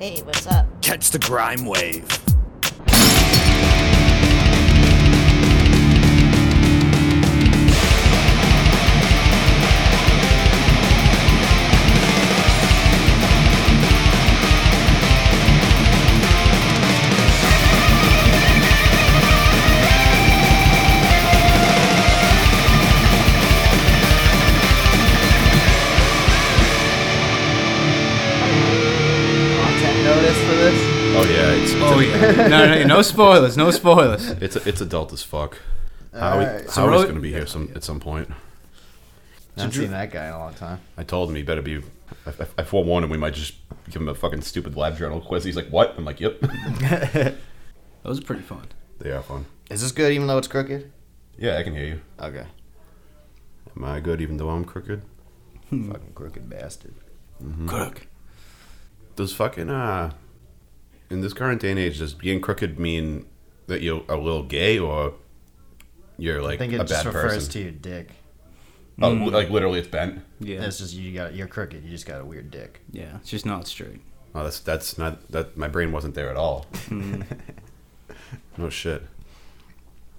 Hey, what's up? Catch the grime wave. No, no, no spoilers. No spoilers. it's it's adult as fuck. Howie, Alright. So Howie's Ro- gonna be here some at some point. I haven't seen that guy in a long time. I told him he better be. I, I, I forewarned him we might just give him a fucking stupid lab journal quiz. He's like, "What?" I'm like, "Yep." Those are pretty fun. they are fun. Is this good even though it's crooked? Yeah, I can hear you. Okay. Am I good even though I'm crooked? Fucking crooked bastard. Crook. Does fucking uh, in this current day and age, does being crooked mean that you're a little gay or you're like I like think a it just bad refers person? to your dick. Oh, like literally, it's bent. Yeah. It's just you got you're crooked. You just got a weird dick. Yeah. It's just not straight. Oh, that's that's not that. My brain wasn't there at all. no shit.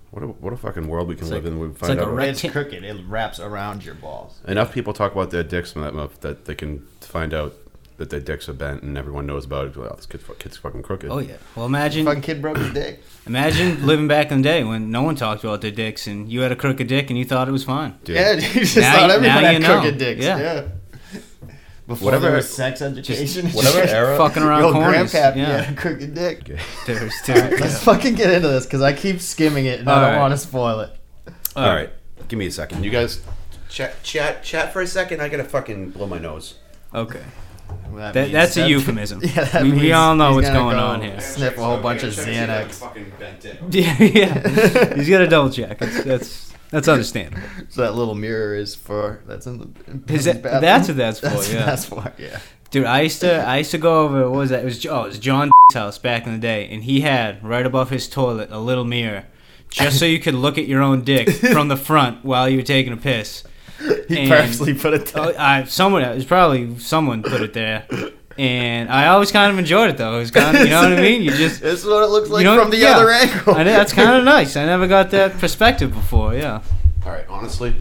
What a what a fucking world we can live in. We find like a out Right. It's crooked. It wraps around your balls. enough people talk about their dicks that much that they can find out that their dicks are bent, and everyone knows about it. Wow, this kid's, kid's fucking crooked. Oh yeah. Well, imagine Fucking kid broke his dick. imagine living back in the day when no one talked about their dicks and you had a crooked dick and you thought it was fine. Dude. Yeah, dude, just Now thought you- everyone now had you know. crooked dicks. Yeah. Yeah. Before Whatever- there was sex education, and whatever shit. era- Fucking around Yo, corners. grandpappy yeah. had a crooked dick. There's, there's, Let's fucking get into this because I keep skimming it and I don't right. want to spoil it. All right, give me a second. You guys chat chat chat for a second. I gotta fucking blow my nose. Okay. That That, means- that's a euphemism. Yeah, that we, we all know what's gonna go on here. Sniff a whole bunch of Xanax. Fucking bent dick. Yeah, yeah. He's got a double check. That's that's, that's understandable. So that little mirror is for that's in the. in Is that- bathroom. that's what that's for, That's, yeah. that's for yeah. Dude, I used to I used to go over. What was that? It was oh, it was John's house back in the day, and he had right above his toilet a little mirror, just so you could look at your own dick from the front while you were taking a piss. He And- purposely put it Oh, there. I, someone it was probably someone put it there, and I always kind of enjoyed it though. It was kind of you know what I mean. You just This is what it looks like you know from the yeah. other angle. I know, that's kind of nice. I never got that perspective before. Yeah. All right, honestly,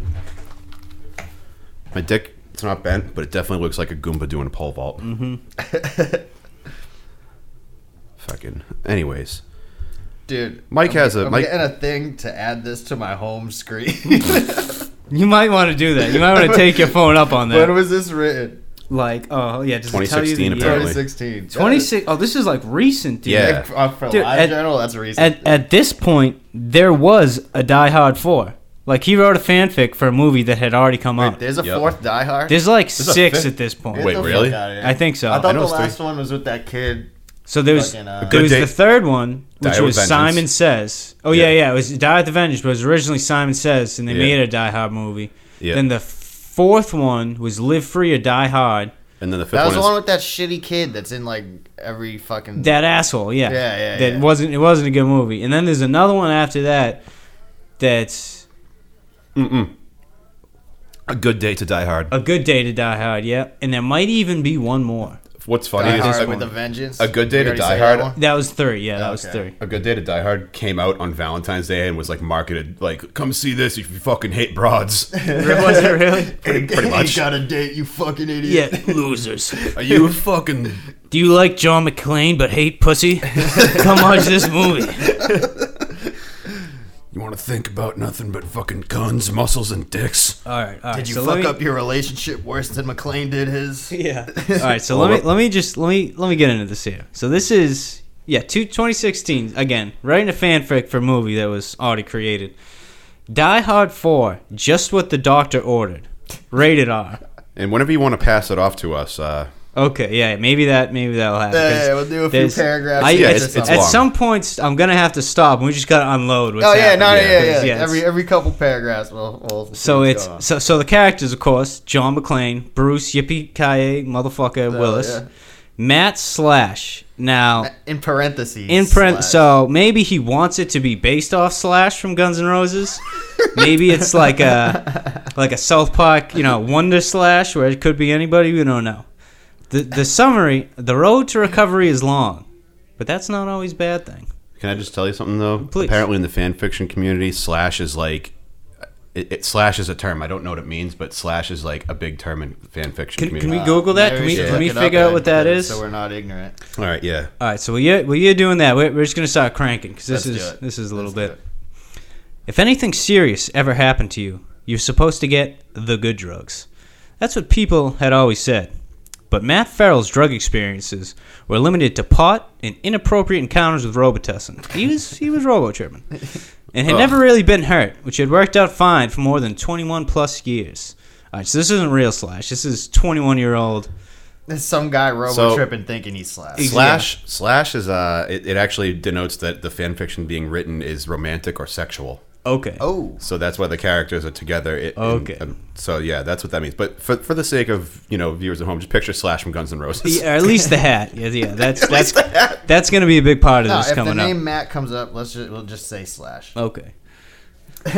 my dick it's not bent, but it definitely looks like a Goomba doing a pole vault. Mm-hmm. Fucking. Anyways, Dude, Mike I'm, has a- I'm Mike- getting a thing to add this to my home screen. You might want to do that. You might want to take your phone up on that. when was this written? Like, oh yeah, does it tell you the 2016 year? apparently. 2016. 26 oh this is like recent dude. Yeah. Uh, for Dude, live at- general, that's recent. at, at this point there was a die hard 4 like he wrote a fanfic for a movie that had already come Wait, out there's a Yep. fourth Die Hard. there's like a six fifth? at this point Get Wait, the fuck really? outta here. I think so. I I thought know the it's three. last one was with that kid. So there was fucking, uh, there Good was Day- the third one which with was Vengeance. simon says oh yeah. Yeah. yeah it was die with the vengeance but it was originally simon says and they Yeah. made it a die hard movie Yeah. then the fourth one was live free or die hard and then the fifth That was the one one is with that shitty kid that's in like every fucking. that asshole yeah Yeah, yeah, that yeah. wasn't it wasn't a good movie and then there's another one after that that's a good day to die hard. A Good Day to Die Hard, yeah. And there might even be one more. What's funny Die is Hard a, with a Vengeance. a Good Day to Die say that Hard- That was three, yeah, that was Okay. three. a good day to die hard came out on Valentine's Day and was like marketed like come see this if you fucking hate broads. was it really? pretty, pretty much. got a date, you fucking idiot. Yeah, losers. Are you a fucking Do you like John McClane but hate pussy? Come watch this movie. You want to think about nothing but fucking guns, muscles, and dicks? All right, all right. Did you so fuck me- up your relationship worse than McClane did his? Yeah. All right, so let me let me just let me let me get into this here. So this is yeah, two, 2016 again, writing a fanfic for a movie that was already created. Die Hard 4, just what the doctor ordered. Rated R. And whenever you want to pass it off to us, uh, Okay, yeah, maybe that maybe that'll happen. Yeah, we'll do a few paragraphs. I, Yeah, at, it's- it's at some points, I'm gonna have to stop. and We just gotta unload. What's Oh yeah, no, yeah, yeah, yeah. Yeah, Every every couple paragraphs, we'll. we'll So what's it's going on. so so the characters, of course, John McClane, Bruce Yippee Kaye, motherfucker oh, Willis, yeah. Matt Slash. Now in parentheses. in print, so maybe he wants it to be based off Slash from Guns N' Roses. maybe it's like a like a South Park, you know, Wonder Slash, where it could be anybody. We don't know. The the summary: the road to recovery is long, but that's not always a bad thing. Can I just tell you something though? Please. Apparently, in the fan fiction community, slash is like. It, it slash is a term. I don't know what it means, but slash is like a big term in fan fiction Can, can we Google that? Can we should can we figure out what that is? So we're not ignorant. All right, yeah. All right, so while you're, uh, while you're doing that, we're, we're just gonna start cranking because this Let's is this is a little Let's bit. If anything serious ever happened to you, you're supposed to get the good drugs. That's what people had always said. But Matt Farrell's drug experiences were limited to pot and inappropriate encounters with Robitussin. He was he was robo tripping, and had Ugh. never really been hurt, which had worked out fine for more than 21 plus years. All right, so this isn't real slash. This is 21 year old. There's some guy robo So- tripping thinking he's slash. Ex- Slash slash is uh, it, it actually denotes that the fan fiction being written is romantic or sexual. Okay. Oh, So that's why the characters are together. It, in- Okay. um, so yeah, that's what that means. But for, for the sake of you know viewers at home, just picture Slash from Guns N' Roses. Yeah, or at least the hat. Yeah, yeah. That's At that's least the hat. that's gonna be a big part of no, this if the coming name up. Matt comes up, let's just we'll just say slash. Okay.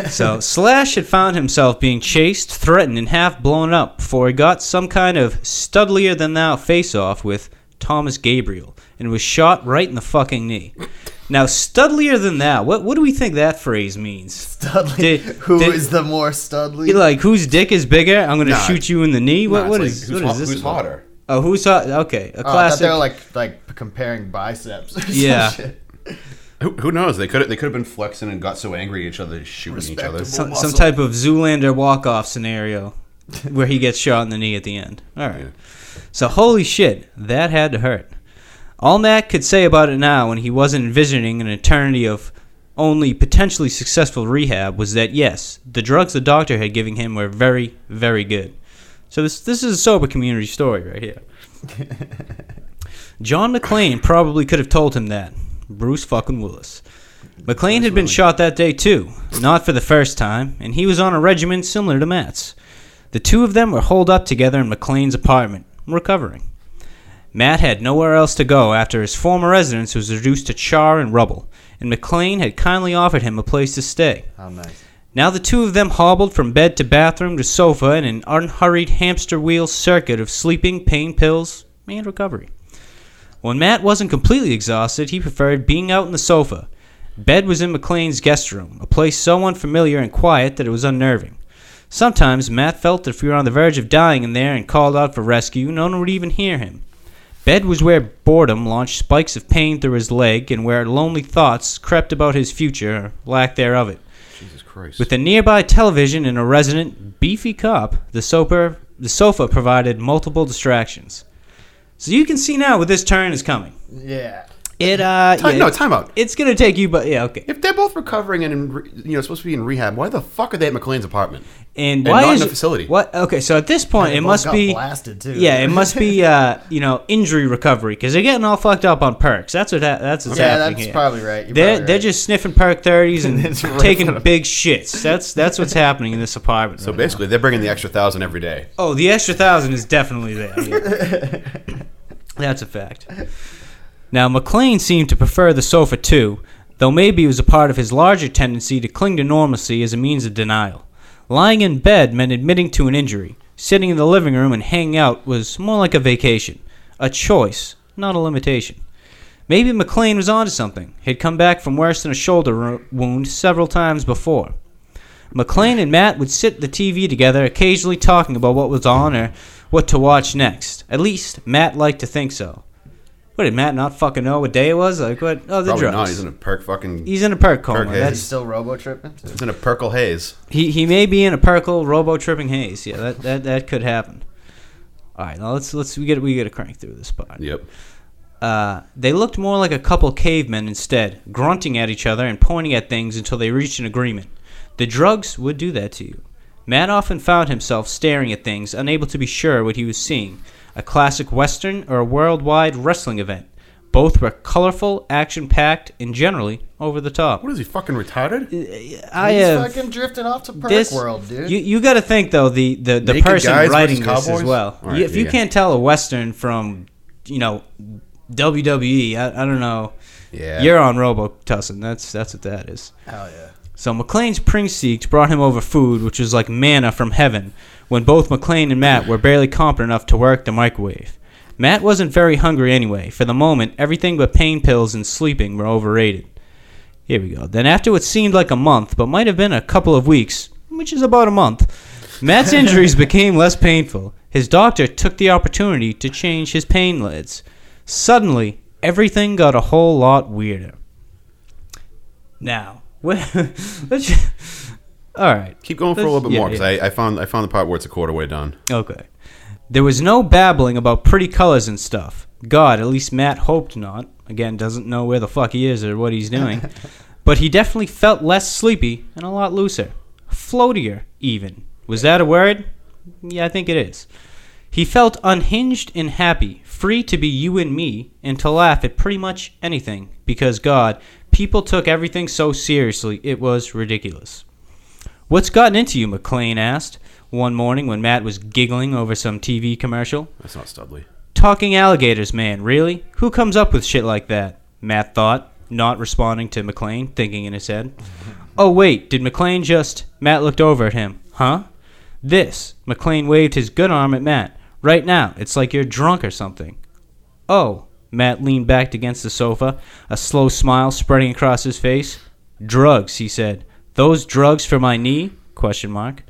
So Slash had found himself being chased, threatened, and half blown up before he got some kind of studlier than thou face off with Thomas Gabriel and was shot right in the fucking knee. Now, studlier than that, what what do we think that phrase means? Studley. Did- Who is did- the more Studley? You Like, whose dick is bigger? I'm gonna Nah. shoot you in the knee. What Nah, what it's like, what who's, is ho- this? who's hotter? Oh, who's hot? Okay, a Oh, I classic. they were like like comparing biceps. Or some Yeah. shit. Who, who knows? They could they could have been flexing and got so angry at each other, shooting each other. Some, some type of Zoolander walk off scenario where he gets shot in the knee at the end. All right. Yeah. So, holy shit, that had to hurt. All Matt could say about it now when he wasn't envisioning an eternity of only potentially successful rehab was that yes, the drugs the doctor had given him were very, very good. So this this is a sober community story right here. John McClane probably could have told him that. Bruce fucking Willis. McClane had been shot that day too, not for the first time, and he was on a regimen similar to Matt's. The two of them were holed up together in McClane's apartment, recovering. Matt had nowhere else to go after his former residence was reduced to char and rubble, and McClane had kindly offered him a place to stay. How nice. Now the two of them hobbled from bed to bathroom to sofa in an unhurried hamster wheel circuit of sleeping, pain pills, and recovery. When Matt wasn't completely exhausted, he preferred being out on the sofa. Bed was in McClane's guest room, a place so unfamiliar and quiet that it was unnerving. Sometimes Matt felt that if he were on the verge of dying in there and called out for rescue, no one would even hear him. Bed was where boredom launched spikes of pain through his leg and where lonely thoughts crept about his future, or lack thereof it. Jesus Christ. With a nearby television and a resident beefy cop, the sofa, the sofa provided multiple distractions. So you can see now where this turn is coming. Yeah. It uh, time, yeah, no, time out. it's gonna take you, but yeah, okay. If they're both recovering and in, you know supposed to be in rehab, why the fuck are they at McClane's apartment? And And why not is in the facility. What? Okay, so at this point, They it must got be blasted too. yeah, it must be uh, you know, injury recovery because they're getting all fucked up on perks. That's what ha- that's what's yeah, happening that's here. probably right. You're They're probably they're right. just sniffing perk thirties and taking big shits. That's that's what's happening in this apartment. So right basically, they're bringing the extra thousand every day. Oh, the extra thousand is definitely there. yeah. That's a fact. Now, McClane seemed to prefer the sofa too, though maybe it was a part of his larger tendency to cling to normalcy as a means of denial. Lying in bed meant admitting to an injury. Sitting in the living room and hanging out was more like a vacation, a choice, not a limitation. Maybe McClane was onto something. He'd come back from worse than a shoulder wound several times before. McClane and Matt would sit at the TV together, occasionally talking about what was on or what to watch next. At least Matt liked to think so. What did Matt not fucking know what day it was? Like what? Oh, the Probably drugs. not. He's in a perk fucking. He's in a perk coma. Perk haze. He's That's still robo tripping. He's in a Perkle haze. he. He may be in a Perkle robo tripping haze. Yeah, that, that that could happen. All right, now let's let's we get we get to crank through this part. Yep. Uh, they looked more like a couple cavemen instead, grunting at each other and pointing at things until they reached an agreement. The drugs would do that to you. Matt often found himself staring at things, unable to be sure what he was seeing a classic Western or a worldwide wrestling event. Both were colorful, action packed, and generally over the top. What is he fucking retarded? Uh, I He's have. fucking drifting off to perk This world, dude. You you got to think though the the, the Naked person writing versus this as well. All right, You- if you yeah. can't tell a western from you know WWE, I, I don't know. Yeah. You're on Robotussin. That's that's what that is. Hell yeah. So McClane's precinct brought him over food, which was like manna from heaven, when both McClane and Matt were barely competent enough to work the microwave. Matt wasn't very hungry anyway. For the moment, everything but pain pills and sleeping were overrated. Here we go. Then, after what seemed like a month, but might have been a couple of weeks, which is about a month, Matt's injuries became less painful. His doctor took the opportunity to change his pain meds. Suddenly, everything got a whole lot weirder. Now, let's. All right. Keep going for a little bit yeah, more because yeah. I, I found I found the part where it's a quarter way done. Okay. There was no babbling about pretty colors and stuff. God, at least Matt hoped not. Again, doesn't know where the fuck he is or what he's doing. but he definitely felt less sleepy and a lot looser. Floatier, even. Was that a word? Yeah, I think it is. He felt unhinged and happy, free to be you and me, and to laugh at pretty much anything. Because, God, people took everything so seriously, it was ridiculous. What's gotten into you? McClane asked one morning when Matt was giggling over some TV commercial. That's not Studley. Talking alligators, man, really? Who comes up with shit like that? Matt thought, not responding to McClane, thinking in his head. Oh, wait, did McClane just. Matt looked over at him. Huh? This. McClane waved his good arm at Matt. Right now, it's like you're drunk or something. Oh. Matt leaned back against the sofa, a slow smile spreading across his face. Drugs, he said. Those drugs for my knee? Question mark.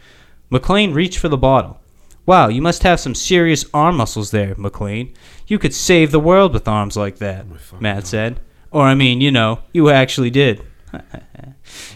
McClane reached for the bottle. Wow, you must have some serious arm muscles there, McClane. You could save the world with arms like that, Matt said. Or, I mean, you know, you actually did.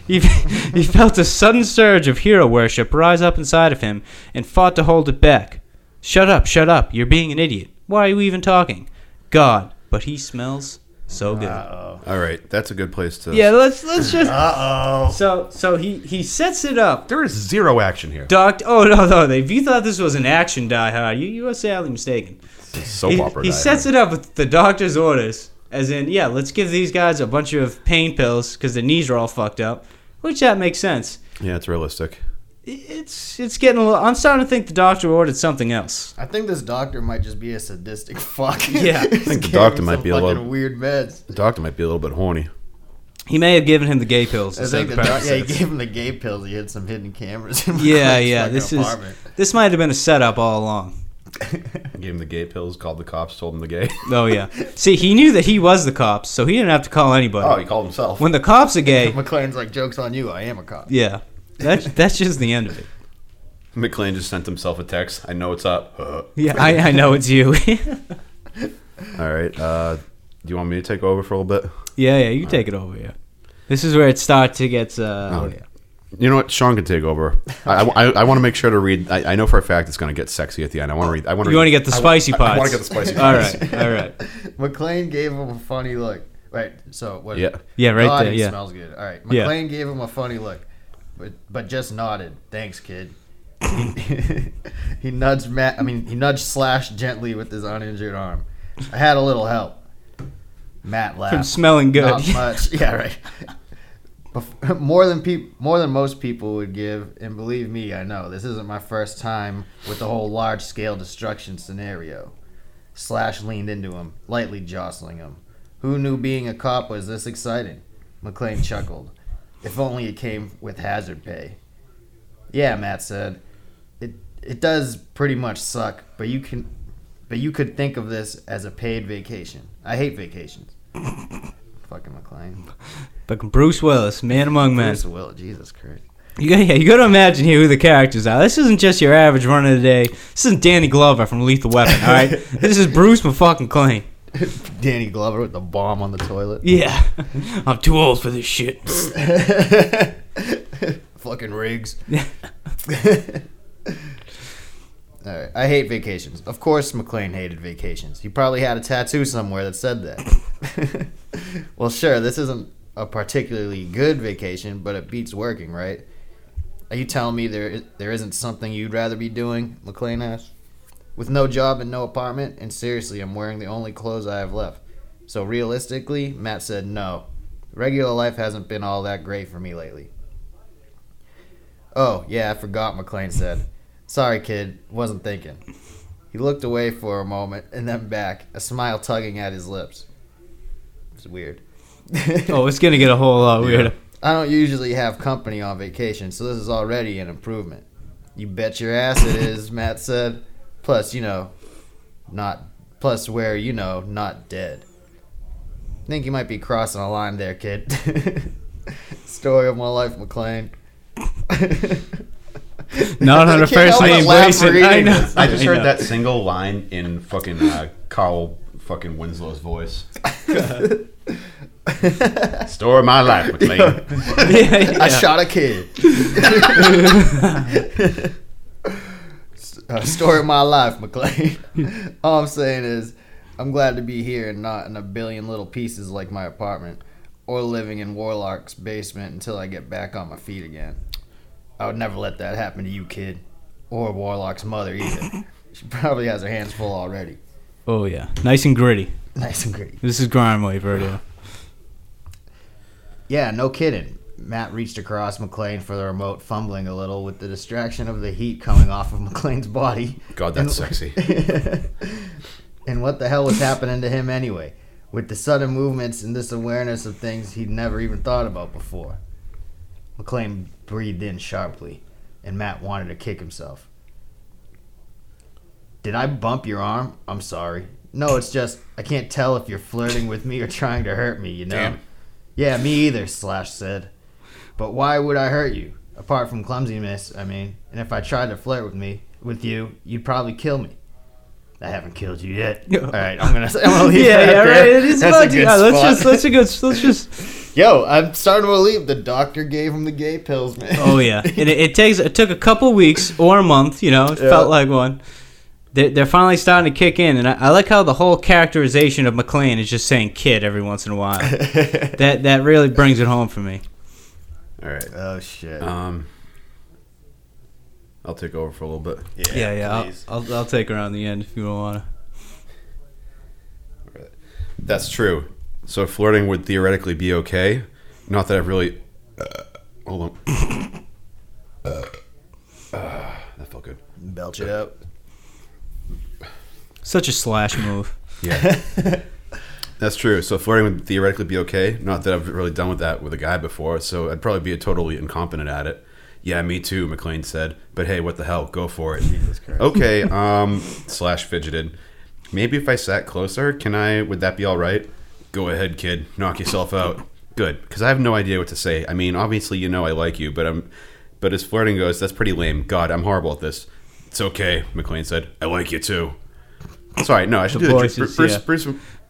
he, he felt a sudden surge of hero worship rise up inside of him and fought to hold it back. Shut up, shut up. You're being an idiot. Why are you even talking? God, but he smells so good. Uh All right, that's a good place to. Yeah, let's let's just Uh oh. So so he he sets it up. There is zero action here. Doc, oh no no! If you thought this was an action Die Hard, you you are sadly mistaken. It's a soap he, opera. he Die sets Hard. it up with the doctor's orders, as in, yeah, let's give these guys a bunch of pain pills because their knees are all fucked up, which that makes sense. Yeah, it's realistic. It's it's getting a little. I'm starting to think the doctor ordered something else. I think this doctor might just be a sadistic fuck. Yeah. I think the doctor might be a little- weird meds. The doctor might be a little bit horny. He may have given him the gay pills. I think the the doc- yeah, he gave him the gay pills. He had some hidden cameras. In yeah, yeah. fucking This is this might have been a setup all along. Gave him the gay pills, called the cops, told him the gay. Oh yeah. See, he knew that he was the cops, so he didn't have to call anybody. Oh, he called himself. when the cops are gay, McClane's like, jokes on you. I am a cop. yeah, that's that's just the end of it. McClane just sent himself a text. I know it's up. Uh, Yeah, I, I know it's you. all right. Uh, do you want me to take over for a little bit? yeah, yeah, you can take it over. Yeah, this is where it starts to get. Uh, Oh. oh yeah. You know what? Sean can take over. I, I, I want to make sure to read. I, I know for a fact it's going to get sexy at the end. I want to read. I want to. You want to get the spicy I, parts. I want to get the spicy All parts. right, all right. McClane gave him a funny look. Right. So what? Yeah. Yeah, right God, there. he Yeah. smells good. All right. Yeah. McClane gave him a funny look, but but just nodded. Thanks, kid. he, he nudged Matt. I mean, he nudged Slash gently with his uninjured arm. I had a little help. Matt laughed. From smelling good. Not much. Yeah, right. More than peop- more than most people would give, and believe me, I know this isn't my first time with the whole large scale destruction scenario. Slash leaned into him, lightly jostling him. Who knew being a cop was this exciting? McClane chuckled. If only it came with hazard pay. Yeah, Matt said. It it does pretty much suck, but you can but you could think of this as a paid vacation. I hate vacations. Fucking McClane. Fucking Bruce Willis, man among men. Bruce Will, Jesus Christ. You got, yeah, you got to imagine here who the characters are. This isn't just your average run of the day. This isn't Danny Glover from Lethal Weapon. All right, this is Bruce fucking Klein. Danny Glover with the bomb on the toilet. Yeah, I'm too old for this shit. Fucking rigs. Alright, I hate vacations. Of course, McClane hated vacations. He probably had a tattoo somewhere that said that. well, sure, this isn't a particularly good vacation, but it beats working, right? Are you telling me there there isn't something you'd rather be doing? McClane asked. With no job and no apartment, and seriously, I'm wearing the only clothes I have left. So realistically, Matt said no. Regular life hasn't been all that great for me lately. Oh, yeah, I forgot, McClane said. Sorry, kid, wasn't thinking. He looked away for a moment and then back, a smile tugging at his lips. It's weird. Oh, it's gonna get a whole lot weirder. I don't usually have company on vacation, so this is already an improvement. You bet your ass it is, Matt said. Plus, you know, not Plus, we're, you know, not dead. Think you might be crossing a line there, kid. Story of my life, McClane. Not on a I can't first help name basis. I know. I just I heard know. that single line in fucking uh, Carl fucking Winslow's voice. Story of my life, McClane. yeah, yeah. I shot a kid. Uh, story of my life, McClane. All I'm saying is, I'm glad to be here and not in a billion little pieces like my apartment, or living in Warlock's basement until I get back on my feet again. I would never let that happen to you, kid, or Warlock's mother either. She probably has her hands full already. Oh yeah, nice and gritty. Nice and gritty. This is grime wave radio. Yeah, no kidding. Matt reached across McClane for the remote, fumbling a little with the distraction of the heat coming off of McClane's body. God, that's sexy. and what the hell was happening to him anyway? With the sudden movements and this awareness of things he'd never even thought about before. McClane breathed in sharply, and Matt wanted to kick himself. Did I bump your arm? I'm sorry. No, it's just I can't tell if you're flirting with me or trying to hurt me, you know? Damn. Yeah, me either, Slash said. But why would I hurt you? Apart from clumsiness, I mean. And if I tried to flirt with me, with you, you'd probably kill me. I haven't killed you yet. All right, I'm gonna. I'm gonna leave Yeah, that yeah, there. right. It is That's a good yeah, let's just let's good let's just Yo, I'm starting to believe the doctor gave him the gay pills, man. Oh yeah, and it, it takes it took a couple weeks or a month. You know, it Yeah. felt like one. They're, they're finally starting to kick in, and I, I like how the whole characterization of McClane is just saying "kid" every once in a while. that that really brings it home for me. All right. oh shit. Um, I'll take over for a little bit. Yeah, yeah. I'll, I'll, I'll take around the end if you don't want to. That's true. So flirting would theoretically be okay. Not that I've really. Uh, hold on. Uh, uh, that felt good. Belch it out. to. Such a slash move. Yeah. That's true. So flirting would theoretically be okay. Not that I've really done with that with a guy before, so I'd probably be a totally incompetent at it. Yeah, me too, McClane said. But hey, what the hell? Go for it. Okay, um slash fidgeted. Maybe if I sat closer, can I would that be all right? Go ahead, kid. Knock yourself out. Good, because I have no idea what to say. I mean, obviously you know I like you, but I'm but as flirting goes, that's pretty lame. God, I'm horrible at this. It's okay, McClane said. I like you too. Sorry, no, I should do the voices, Bruce, yeah. Bruce,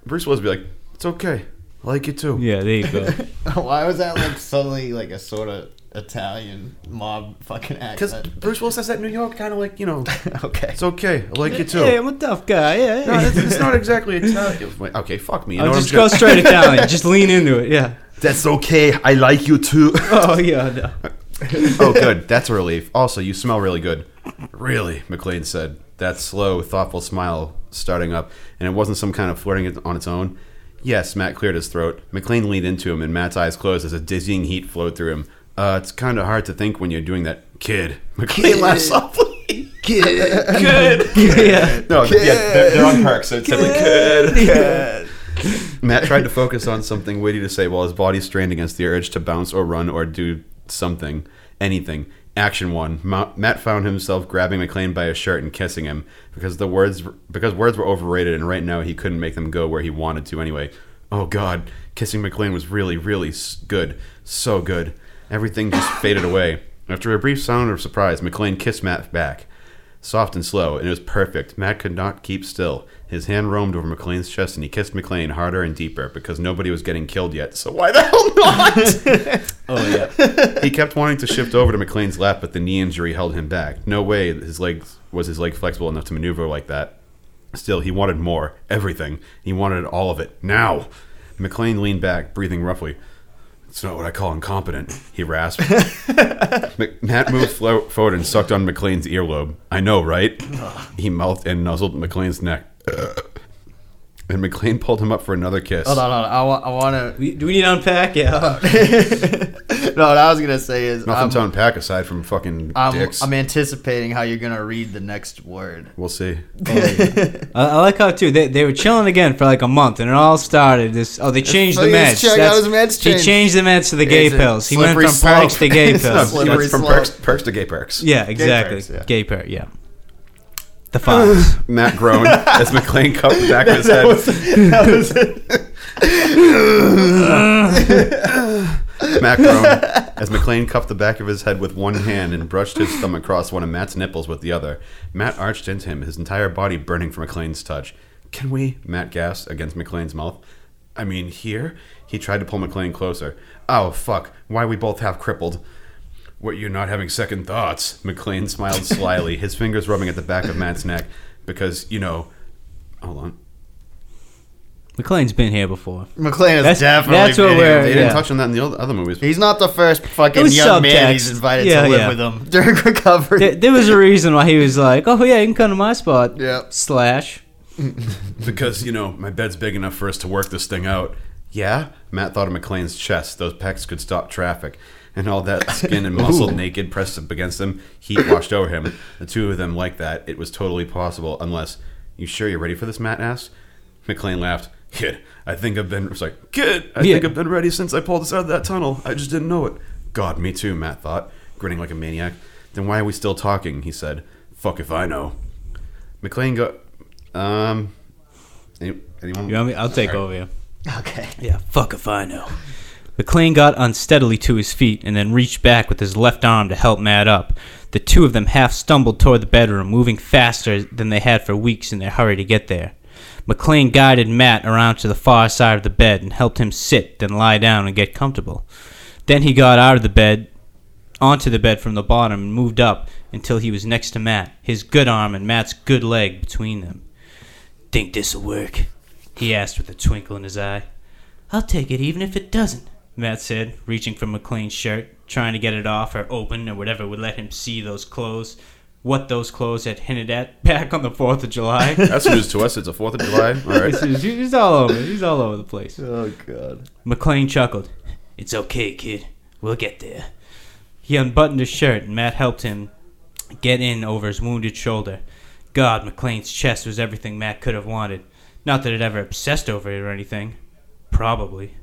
Bruce Willis would be like, "It's okay, I like you too." Yeah, there you go. Why was that like suddenly like a sort of Italian mob fucking act? Because accent? Bruce Willis has that New York kind of like you know, okay. it's okay, I like you too. Hey, I'm a tough guy. Yeah, no, it's, it's not exactly Italian. Okay, fuck me. You know I'll what just I'm go saying? straight Italian. Just lean into it. Yeah. That's okay. I like you too. Oh yeah. No. oh, good. That's a relief. Also, you smell really good. Really, McClane said. That slow, thoughtful smile starting up, and it wasn't some kind of flirting on its own. Yes, Matt cleared his throat. McClane leaned into him, and Matt's eyes closed as a dizzying heat flowed through him. Uh, it's kind of hard to think when you're doing that. Kid. McClane laughed softly. Kid. Kid. yeah. No, yeah, they're, they're on perks, so it's definitely kid. Matt tried to focus on something witty to say while his body strained against the urge to bounce or run or do something, anything. Action one. Matt found himself grabbing McClane by his shirt and kissing him because the words because words were overrated and right now he couldn't make them go where he wanted to anyway. Oh God, kissing McClane was really really good, so good. Everything just faded away. After a brief sound of surprise, McClane kissed Matt back soft and slow, and it was perfect. Matt could not keep still. His hand roamed over McClane's chest, and he kissed McClane harder and deeper because nobody was getting killed yet. So why the hell not? Oh yeah. he kept wanting to shift over to McClane's lap, but the knee injury held him back. No way his legs was his leg flexible enough to maneuver like that. Still, he wanted more, everything. He wanted all of it now. McClane leaned back, breathing roughly. It's not what I call incompetent, he rasped. Matt moved flo- forward and sucked on McClane's earlobe. I know, right? He mouthed and nuzzled McClane's neck. And McClane pulled him up for another kiss. Hold on, hold on. I want. I want to. Do we need to unpack? Yeah. no, what I was gonna say is Nothing I'm, to unpack aside from fucking I'm, dicks. I'm anticipating how you're gonna read the next word. we'll see. I, I like how too they, they were chilling again for like a month, and it all started this. Oh, they changed the meds. check out his meds He change. changed the meds to the gay It's a pills. He went slippery from slope. perks to gay It's a pills. slippery It's from slope. perks, perks to gay perks. Yeah, exactly. perks, yeah. Gay perk. Yeah. The Fox. Matt groaned as McClane cupped the back of his head. that was it. Matt groaned as McClane cupped the back of his head with one hand and brushed his thumb across one of Matt's nipples with the other. Matt arched into him, his entire body burning from McClane's touch. Can we? Matt gasped against McClane's mouth. I mean, here? He tried to pull McClane closer. Oh, fuck. Why we both half crippled? What, you're not having second thoughts? McClane smiled slyly, his fingers rubbing at the back of Matt's neck. Because, you know. Hold on. McClane's been here before. McClane is That's- definitely. that's what been we're- here. They Yeah. didn't touch on that in the other other movies. He's not the first It fucking was young man he's subtext. invited Yeah, to live yeah. with him during recovery. There, there was a reason why he was like, "Oh yeah, you can come to my spot." Yep. Slash. Because, you know, my bed's big enough for us to work this thing out. Yeah? Matt thought of McClane's chest. Those pecs could stop traffic. And all that skin and muscle naked pressed up against him, heat washed over him. The two of them like that. It was totally possible, unless. You sure you're ready for this? Matt asked. McClane laughed. Kid, I think I've been. Sorry, kid, I Yeah. think I've been ready since I pulled us out of that tunnel. I just didn't know it. God, me too, Matt thought, grinning like a maniac. Then why are we still talking? He said. Fuck if I know. McClane got. Um. Any, anyone? You want me? I'll take over you. okay. Yeah, fuck if I know. McClane got unsteadily to his feet and then reached back with his left arm to help Matt up. The two of them half stumbled toward the bedroom, moving faster than they had for weeks in their hurry to get there. McClane guided Matt around to the far side of the bed and helped him sit, then lie down and get comfortable. Then he got out of the bed, onto the bed from the bottom, and moved up until he was next to Matt, his good arm and Matt's good leg between them. Think this'll work? He asked with a twinkle in his eye. I'll take it even if it doesn't, Matt said, reaching for McClane's shirt, trying to get it off or open or whatever would let him see those clothes. What those clothes had hinted at back on the 4th of July. That's news to us. It's the 4th of July. All right. Is- he's all over. He's all over the place. Oh god. McClane chuckled. It's okay, kid. We'll get there. He unbuttoned his shirt, and Matt helped him get in over his wounded shoulder. God, McClane's chest was everything Matt could have wanted. Not that it ever obsessed over it or anything. Probably.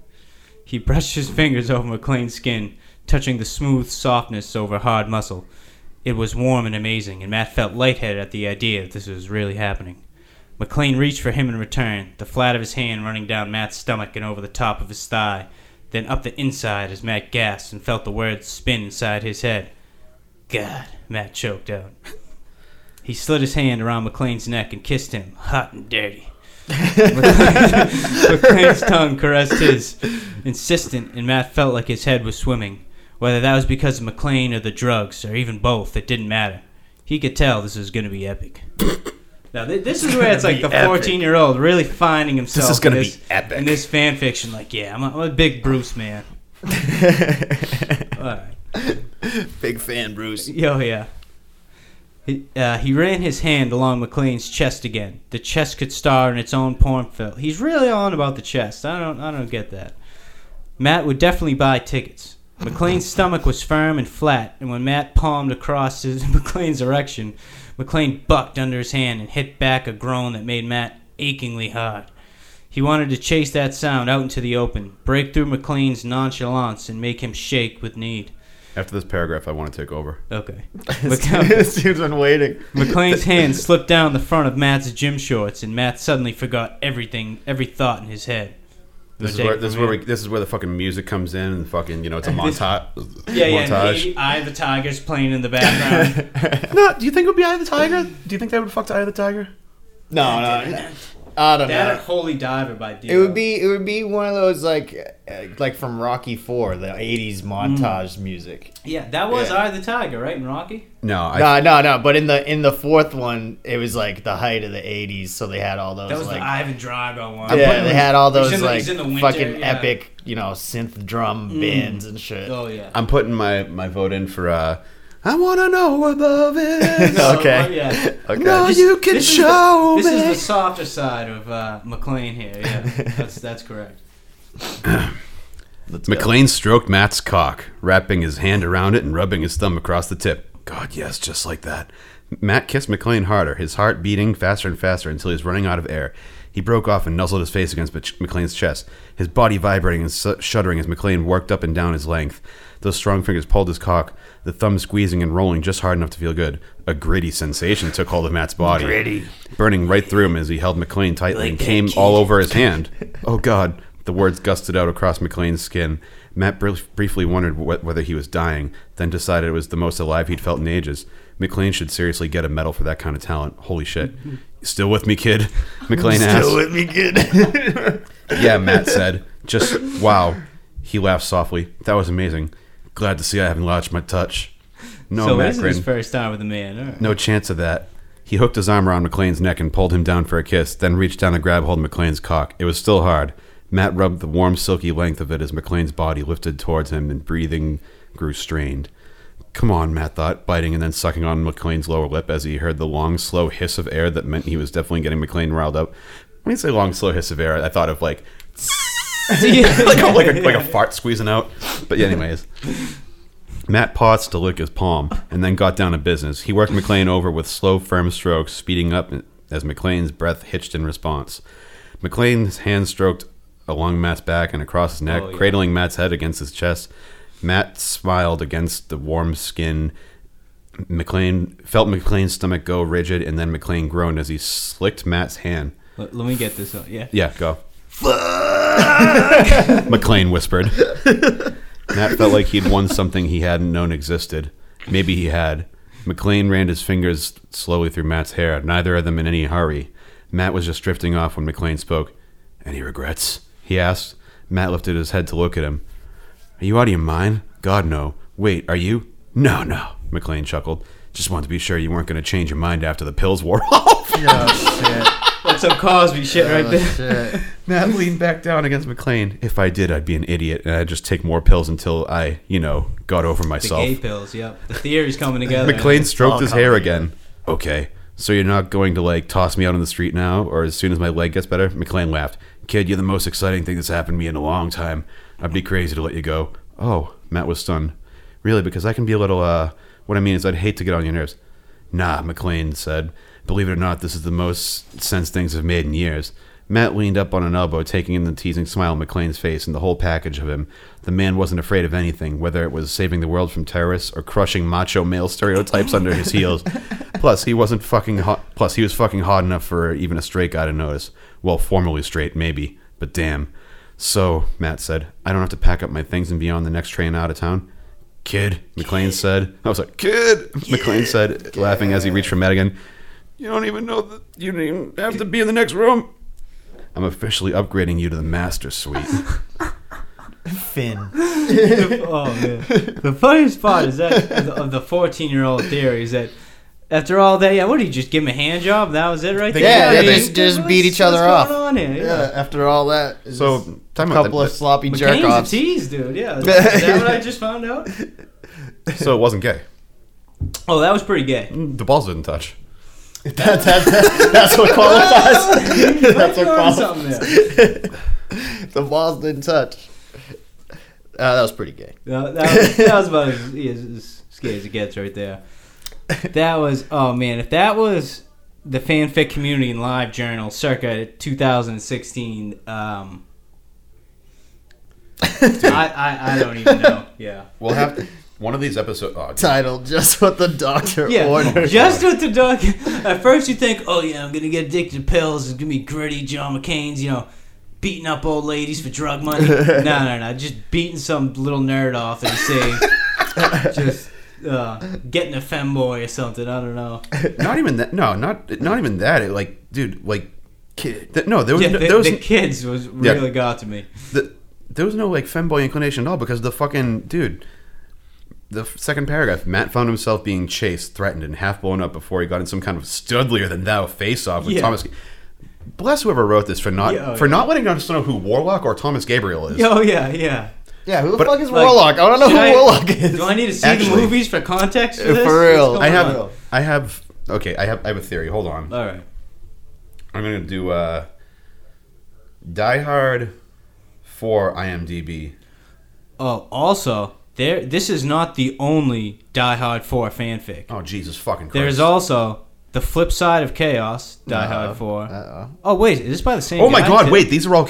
He brushed his fingers over McClane's skin, touching the smooth softness over hard muscle. It was warm and amazing, and Matt felt lightheaded at the idea that this was really happening. McClane reached for him in return, the flat of his hand running down Matt's stomach and over the top of his thigh, then up the inside as Matt gasped and felt the words spin inside his head. God, Matt choked out. He slid his hand around McClane's neck and kissed him, hot and dirty. McClane- McClane's tongue caressed his, insistent, and Matt felt like his head was swimming. Whether that was because of McClane or the drugs, or even both, it didn't matter. He could tell this was going to be epic. Now, thi- this is where it's like the 14 year old really finding himself this is gonna in be this, epic. in this fan fiction. Like, yeah, I'm a, I'm a big Bruce man. All right. Big fan, Bruce. Yo, yeah. He, uh, he ran his hand along McClane's chest again. The chest could star in its own porn film. He's really on about the chest. I don't, I don't get that. Matt would definitely buy tickets. McClane's stomach was firm and flat, and when Matt palmed across his McClane's erection, McClane bucked under his hand and hit back a groan that made Matt achingly hard. He wanted to chase that sound out into the open, break through McClane's nonchalance, and make him shake with need. After this paragraph, I want to take over. Okay. this dude's been waiting. McClane's hand slipped down the front of Matt's gym shorts, and Matt suddenly forgot everything, every thought in his head. This is where this is where we, this is where the fucking music comes in and fucking you know it's a montage. yeah, yeah, and montage. he, Eye of the Tiger's playing in the background. no, do you think it would be Eye of the Tiger? Do you think they would fuck to Eye of the Tiger? No, no, no. I don't that know. or Holy Diver by Dio. It would be it would be one of those like uh, like from Rocky Four, the '80s montage music. Yeah, that was Yeah. Eye of the Tiger, right? In Rocky? No, I, No, no, no. But in the in the fourth one, it was like the height of the '80s, so they had all those That was like the Ivan Drago one. yeah, they had all He's those in the- like he's in the winter, fucking yeah. epic, you know, synth drum bands and shit. Oh, yeah. I'm putting my my vote in for. uh I want to know what love is. So, Okay. uh, yeah. Okay. No, you can This is show the, This is the softer side of uh, McClane here. Yeah, that's that's correct. Let's go. McClane stroked Matt's cock, wrapping his hand around it and rubbing his thumb across the tip. God, yes, just like that. Matt kissed McClane harder, his heart beating faster and faster until he was running out of air. He broke off and nuzzled his face against McClane's chest, his body vibrating and su- shuddering as McClane worked up and down his length. Those strong fingers pulled his cock, the thumb squeezing and rolling just hard enough to feel good. A gritty sensation took hold of Matt's body, Gritty. burning right through him as he held McClane tightly Like and that came all over his hand. Oh God! The words gusted out across McClane's skin. Matt br- briefly wondered wh- whether he was dying, then decided it was the most alive he'd felt in ages. McClane should seriously get a medal for that kind of talent. Holy shit! Still with me, kid? McClane asked. Still with me, kid. Yeah, Matt said. Just wow. He laughed softly. That was amazing. Glad to see I haven't lost my touch. No, so this is his first time with a man. Right. No chance of that. He hooked his arm around McClane's neck and pulled him down for a kiss, then reached down to grab hold of McClane's cock. It was still hard. Matt rubbed the warm, silky length of it as McClane's body lifted towards him and breathing grew strained. Come on, Matt thought, biting and then sucking on McClane's lower lip as he heard the long, slow hiss of air that meant he was definitely getting McClane riled up. When you say long, slow hiss of air, I thought of like like a, like a, like a fart squeezing out. But yeah, anyways. Matt paused to lick his palm and then got down to business. He worked McClane over with slow, firm strokes, speeding up as McClane's breath hitched in response. McClane's hand stroked along Matt's back and across his neck, Oh, yeah. cradling Matt's head against his chest. Matt smiled against the warm skin. McClane felt McClane's stomach go rigid, and then McLean groaned as he slicked Matt's hand. Let, let me get this on. Yeah. Yeah, go. McClane whispered. Matt felt like he'd won something he hadn't known existed. Maybe he had. McClane ran his fingers slowly through Matt's hair, neither of them in any hurry. Matt was just drifting off when McClane spoke. Any regrets? he asked. Matt lifted his head to look at him. Are you out of your mind? God, no. Wait, are you? No, no, McLean chuckled. Just wanted to be sure you weren't going to change your mind after the pills wore off. oh, That's some Cosby shit shit. right Oh, there. shit. Matt leaned back down against McClane. If I did, I'd be an idiot, and I'd just take more pills until I, you know, got over The myself. gay pills. Yep. The theory's coming together. McClane stroked his hair again. Okay, so you're not going to like toss me out on the street now, or as soon as my leg gets better? McClane laughed. Kid, you're the most exciting thing that's happened to me in a long time. I'd be crazy to let you go. Oh, Matt was stunned. Really, because I can be a little. uh What I mean is, I'd hate to get on your nerves. Nah, McClane said. Believe it or not, this is the most sense things have made in years. Matt leaned up on an elbow, taking in the teasing smile on McClane's face and the whole package of him. The man wasn't afraid of anything, whether it was saving the world from terrorists or crushing macho male stereotypes under his heels. Plus, he wasn't fucking hot. Plus, he was fucking hot enough for even a straight guy to notice. Well, formerly straight, maybe, but damn. So, Matt said, I don't have to pack up my things and be on the next train out of town. Kid, McClane said. I was like, kid, McClane said, laughing as he reached for Matt again. You don't even know that you don't even have to be in the next room. I'm officially upgrading you to the master suite. Finn. oh man. The funniest part is that of the- 14 year old theory is that after all that, yeah, what did you just give him a hand job? That was it, right there. Yeah, I they mean, just- just what's- beat each what's other going off. on here? Yeah, after all that, So, just time a couple that- of sloppy jerk McCain's a offs. tease, dude. Yeah, is that what I just found out? so it wasn't gay. Oh, that was pretty gay. The balls didn't touch. that, that, that, that's what qualifies. that's what qualifies. The balls didn't touch. Uh, that was pretty gay. No, that, was, that was about as, as, as scary as it gets right there. That was oh man, if that was the fanfic community in live journal circa 2016, um, I, I I don't even know. Yeah. We'll have to, one of these episodes. Oh, dude. Title just what the doctor Yeah, ordered. just what the doctor. At first, you think, "Oh yeah, I'm gonna get addicted to pills. It's gonna be gritty, John McCain's, you know, beating up old ladies for drug money." no, no, no, just beating some little nerd off and he saved. just uh, getting a femboy or something. I don't know. not even that. No, not not even that. It, like, dude, like, kid. Th- no, there was Yeah, no, the, there was the kids was Yeah. really got to me. the, there was no like femboy inclination at all because the fucking dude. The second paragraph, Matt found himself being chased, threatened, and half blown up before he got in some kind of studlier than thou face off with Yeah. Thomas. Bless whoever wrote this for not Yeah, oh, for yeah. not letting us know who Warlock or Thomas Gabriel is. Oh yeah, yeah. Yeah, who the But, fuck is like, Warlock? I don't know who I- Warlock is. Do I need to see Actually- the movies for context for For real. I have, on? I have. Okay, I have. I have a theory. Hold on. All right. I'm gonna do uh, Die Hard for IMDb. Oh, also, there. This is not the only Die Hard 4 fanfic. Oh Jesus fucking Christ! There's also The Flip Side of Chaos, Die Uh-oh. Hard 4. Uh-oh. Oh, wait, is this by the same Oh my god! too? Wait, these are all.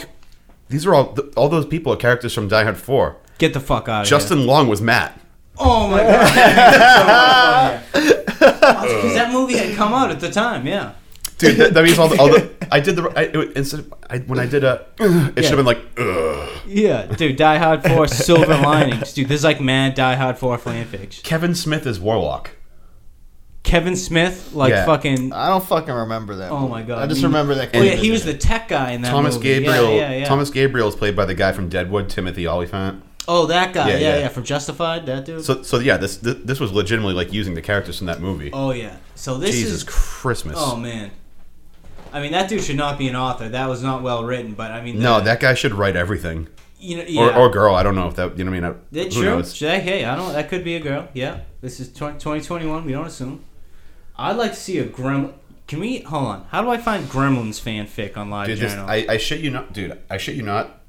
These are all. th- All those people are characters from Die Hard Four. Get the fuck out of Justin Long was Matt. Oh my god. Because that movie had come out at the time, yeah. Dude, that, that means all the, all the. I did the. I, it, instead, I, when I did a, it should have been like. Ugh. Yeah, dude, Die Hard 4, Silver Linings. Dude, this is like mad Die Hard 4 fanfics. Kevin Smith is Warlock. Kevin Smith, like Yeah. fucking. I don't fucking remember that. Oh movie. my God. I just remember that. Oh, yeah, he was was the tech guy in that Thomas movie. Gabriel. Yeah, yeah, yeah. Thomas Gabriel is played by the guy from Deadwood, Timothy Olyphant. Oh, that guy. Yeah, Yeah, yeah, yeah. from Justified, that dude. So, so yeah, this this, this was legitimately like using the characters from that movie. oh yeah. So this Jesus is. Christmas. Oh man. I mean, that dude should not be an author. That was not well written. But I mean, no, that guy should write everything. you know, yeah. Or, or girl. I don't know if that. You know what I mean? I- That's Who knows? Should I, hey, I don't. That could be a girl. Yeah. This is 20, 2021. We don't assume. I'd like to see a Gremlin. Can we hold on? How do I find Gremlins fanfic on Live Dude, this, Journal? I, I shit you not, dude. I shit you not.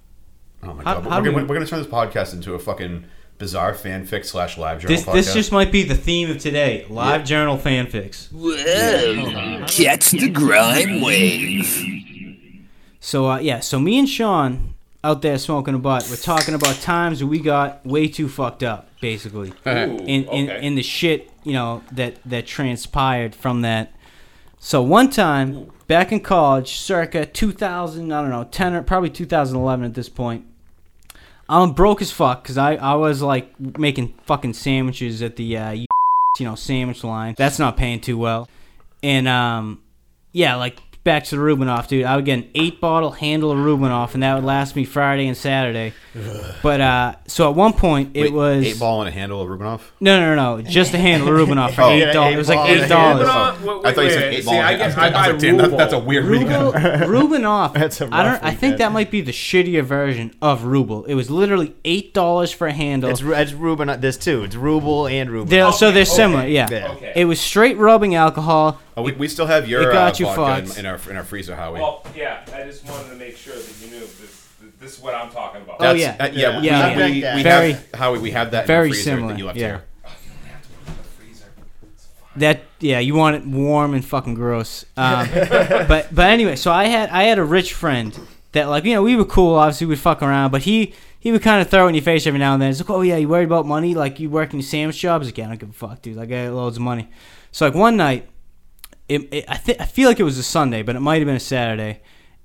Oh my How- god, how we're, do gonna, we- we're gonna turn this podcast into a fucking bizarre fanfic slash live journal this podcast. this just might be the theme of today. Live Journal fanfics. Well, catch the grime wave. So uh, yeah, so me and Sean out there smoking a butt. We're talking about times we got way too fucked up, basically, in, in okay. in the shit you know that that transpired from that. So one time back in college, circa 2000, I don't know, 10 or probably 2011 at this point. I'm broke as fuck because I, I was like making fucking sandwiches at the uh, you know sandwich line. That's not paying too well, and um yeah, like back to the Rubinoff, dude. I would get an eight bottle handle of Rubinoff, and that would last me Friday and Saturday. But uh, so at one point it Wait, was eight ball and a handle of Rubinoff. no, no, no, no, just a handle of Rubinoff for Oh. eight dollars. It was like eight dollars. I thought you said eight See, ball. I and- guess was- I was buy like, damn, that- Rubel. that's a weird reading. Rubinoff. That's a I don't. rough I think weekend. that might be the shittier version of Ruble. It was literally eight dollars for a handle. It's, it's Ruben. There's two. It's Ruble and Ruben. They're, so they're similar, okay, yeah. yeah. Okay. It was straight rubbing alcohol. Oh, we, we still have your It got uh, you vodka in, in our in our freezer, Howie. Well, yeah, I just wanted to make sure that you knew this. This is what I'm talking about. Oh, yeah. uh, yeah, we, Yeah, we, yeah. we Very- have Howie. We have that very in the freezer similar, that you left yeah. here. That yeah, you want it warm and fucking gross. Um, but but anyway, so I had I had a rich friend that like you know we were cool. Obviously we'd fuck around, but he he would kind of throw it in your face every now and then. It's like oh yeah, you worried about money? Like you working sandwich jobs? Like yeah, I don't give a fuck, dude. Like I got loads of money. So like one night, it, it, I think I feel like it was a Sunday, but it might have been a Saturday,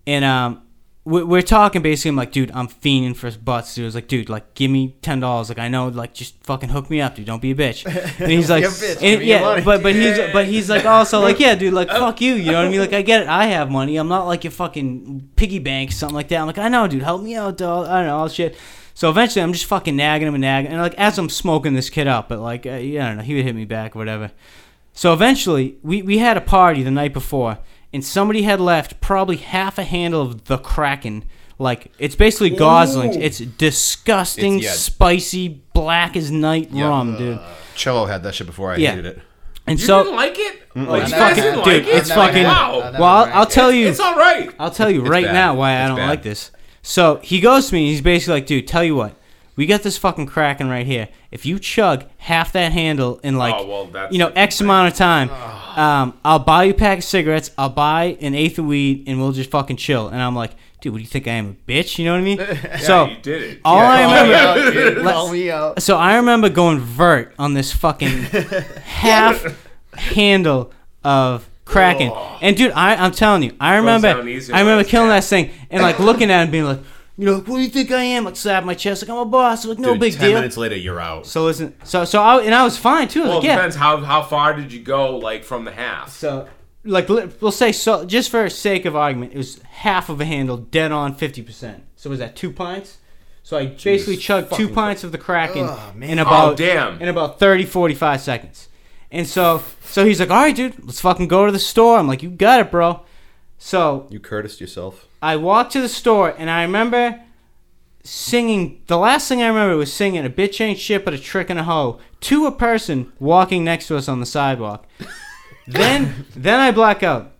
and um. we- We're talking basically. I'm like, dude, I'm fiending for butts. Dude, I was like, dude, like, give me ten dollars. Like, I know, like, just fucking hook me up, dude. Don't be a bitch. And he's like, bitch, and- give me your yeah, but but he's but he's like also like, yeah, dude, like, fuck you. You know what I mean? Like, I get it. I have money. I'm not like your fucking piggy bank, something like that. I'm like, I know, dude. Help me out, dog. I don't know all shit. So eventually, I'm just fucking nagging him and nagging, and like as I'm smoking this kid up, but like, uh, yeah, I don't know, he would hit me back or whatever. So eventually, we, we had a party the night before, and somebody had left probably half a handle of the Kraken. Like, it's basically Goslings. It's disgusting, It's- yeah. spicy, black as night Yeah. rum, dude. Uh, Cello had that shit before. I Yeah. hated it. And You so, didn't like it? it's Like, you guys fucking, didn't dude, like it? it's fucking. Wow. I never Well, I'll, I'll tell you. It's all right. I'll tell you right bad. now why I It's don't bad. like this. So he goes to me. He's basically like, "Dude, tell you what, we got this fucking kraken right here. If you chug half that handle in like, Oh, well, that's you know, the X amount of time, um, I'll buy you a pack of cigarettes. I'll buy an eighth of weed, and we'll just fucking chill." And I'm like, "Dude, what do you think I am, a bitch? You know what I mean?" so you did it. all I Call me remember. out, dude. Call me out. So I remember going vert on this fucking half handle of Kraken. And dude, I, I'm telling you, I remember, I remember killing that thing and like looking at it and being like, you know, who do you think I am? Like slap my chest, like I'm a boss. Like no Dude, big ten deal. minutes later, you're out. So listen, so so I and I was fine too. I was Well, like, it yeah. depends how how far did you go, like from the half. So like li- we'll say so just for sake of argument, it was half of a handle, dead on fifty percent. So was that two pints? So I basically chugged two pints of the Kraken Oh, in oh, about Oh, damn. in about 30, 45 seconds. And so so he's like, all right, dude, let's fucking go to the store. I'm like, you got it, bro. So You courtesed yourself. I walked to the store and I remember singing. The last thing I remember was singing "A bitch ain't shit but a trick and a hoe" to a person walking next to us on the sidewalk. then then I black out.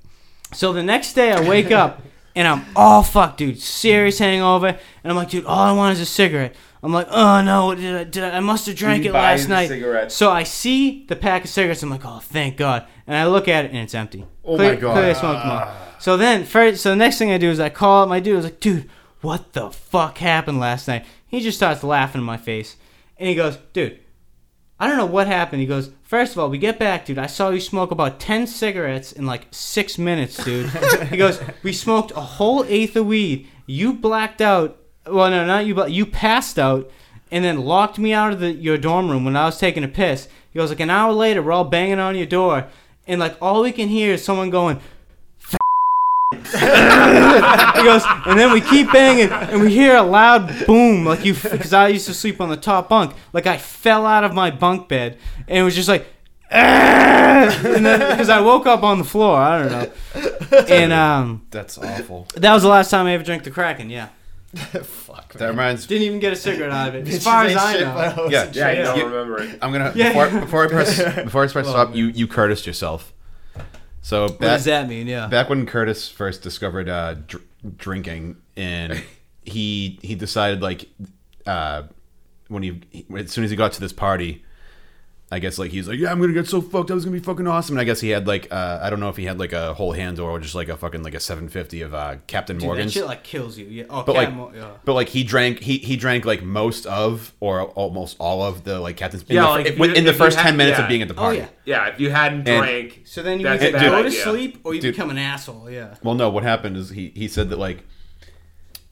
So the next day I wake up and I'm all fucked, dude. Serious hangover, and I'm like, dude, all I want is a cigarette. I'm like, oh no, did I, did I, I must have drank it last night. cigarettes? So I see the pack of cigarettes. I'm like, oh, thank God. And I look at it and it's empty. Oh Clear- my God. Clearly I smoked them all. So then, first, so the next thing I do is I call up my dude. I was like, dude, what the fuck happened last night? He just starts laughing in my face. And he goes, dude, I don't know what happened. He goes, first of all, we get back, dude. I saw you smoke about 10 cigarettes in like six minutes, dude. he goes, we smoked a whole eighth of weed. You blacked out. Well, no, not you, but you passed out and then locked me out of the, your dorm room when I was taking a piss. He goes, like an hour later, we're all banging on your door. And like all we can hear is someone going, he goes, and then we keep banging, and we hear a loud boom, like you, because I used to sleep on the top bunk, like I fell out of my bunk bed, and it was just like, and then because I woke up on the floor, I don't know, and um, That's awful. that was the last time I ever drank the Kraken. Yeah, Fuck. That reminds. didn't even get a cigarette out of it, as far as I know. Yeah, Yeah, you don't You- remember it. I'm gonna Yeah. before, before I press before I press stop. You you Curtis yourself. So What does that mean? Yeah. back when Curtis first discovered uh, dr- drinking, and he he decided like uh, when he, he as soon as he got to this party, I guess like he's like yeah I'm gonna get so fucked up was gonna be fucking awesome. And I guess he had like uh, I don't know if he had like a whole handle or just like a fucking like a 750 of uh, Captain Dude, that Morgan's. shit like kills you. Yeah. Oh, but Cat like, Mo- yeah. but like he drank, he he drank like most of or almost all of the like Captain's. in Yeah, the, like, in, if you- in the if you first had- ten minutes yeah. of being at the party. Oh party. yeah. Yeah, if you hadn't And- drank, So then you That's either a bad go to sleep or you Dude. become an asshole. Yeah. Well, no, what happened is he he said that like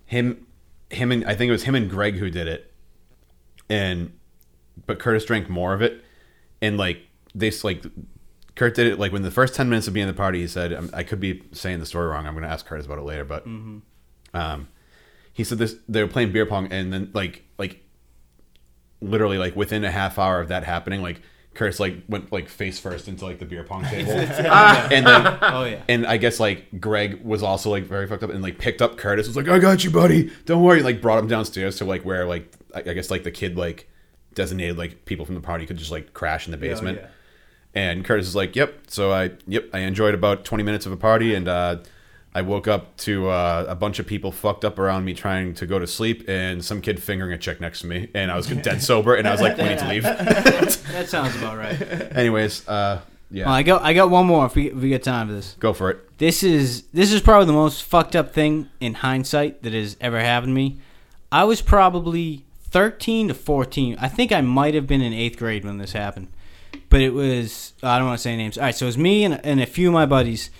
him him and I think it was him and Greg who did it, and but Curtis drank more of it, and like they s- like Kurt did it like when the first ten minutes of being at the party, he said I could be saying the story wrong. I'm going to ask Curtis about it later, but um, he said this they were playing beer pong, and then like like literally like within a half hour of that happening, like. Curtis like went like face first into like the beer pong table, and then Oh yeah. and I guess like Greg was also like very fucked up and like picked up Curtis. Was like, I got you, buddy. Don't worry. Like brought him downstairs to like where like I guess like the kid like designated like people from the party could just like crash in the basement. yeah. And Curtis is like, yep. So I yep I enjoyed about twenty minutes of a party and uh, I woke up to uh, a bunch of people fucked up around me trying to go to sleep and some kid fingering a chick next to me and I was dead sober and I was like, we need to leave. That sounds about right. Anyways, uh, yeah, Well, I got I got one more if we, if we get time for this. go for it. This is this is probably the most fucked up thing in hindsight that has ever happened to me. I was probably 13 to 14. I think I might have been in eighth grade when this happened. But it was I don't want to say names. All right, so it was me and, and a few of my buddies,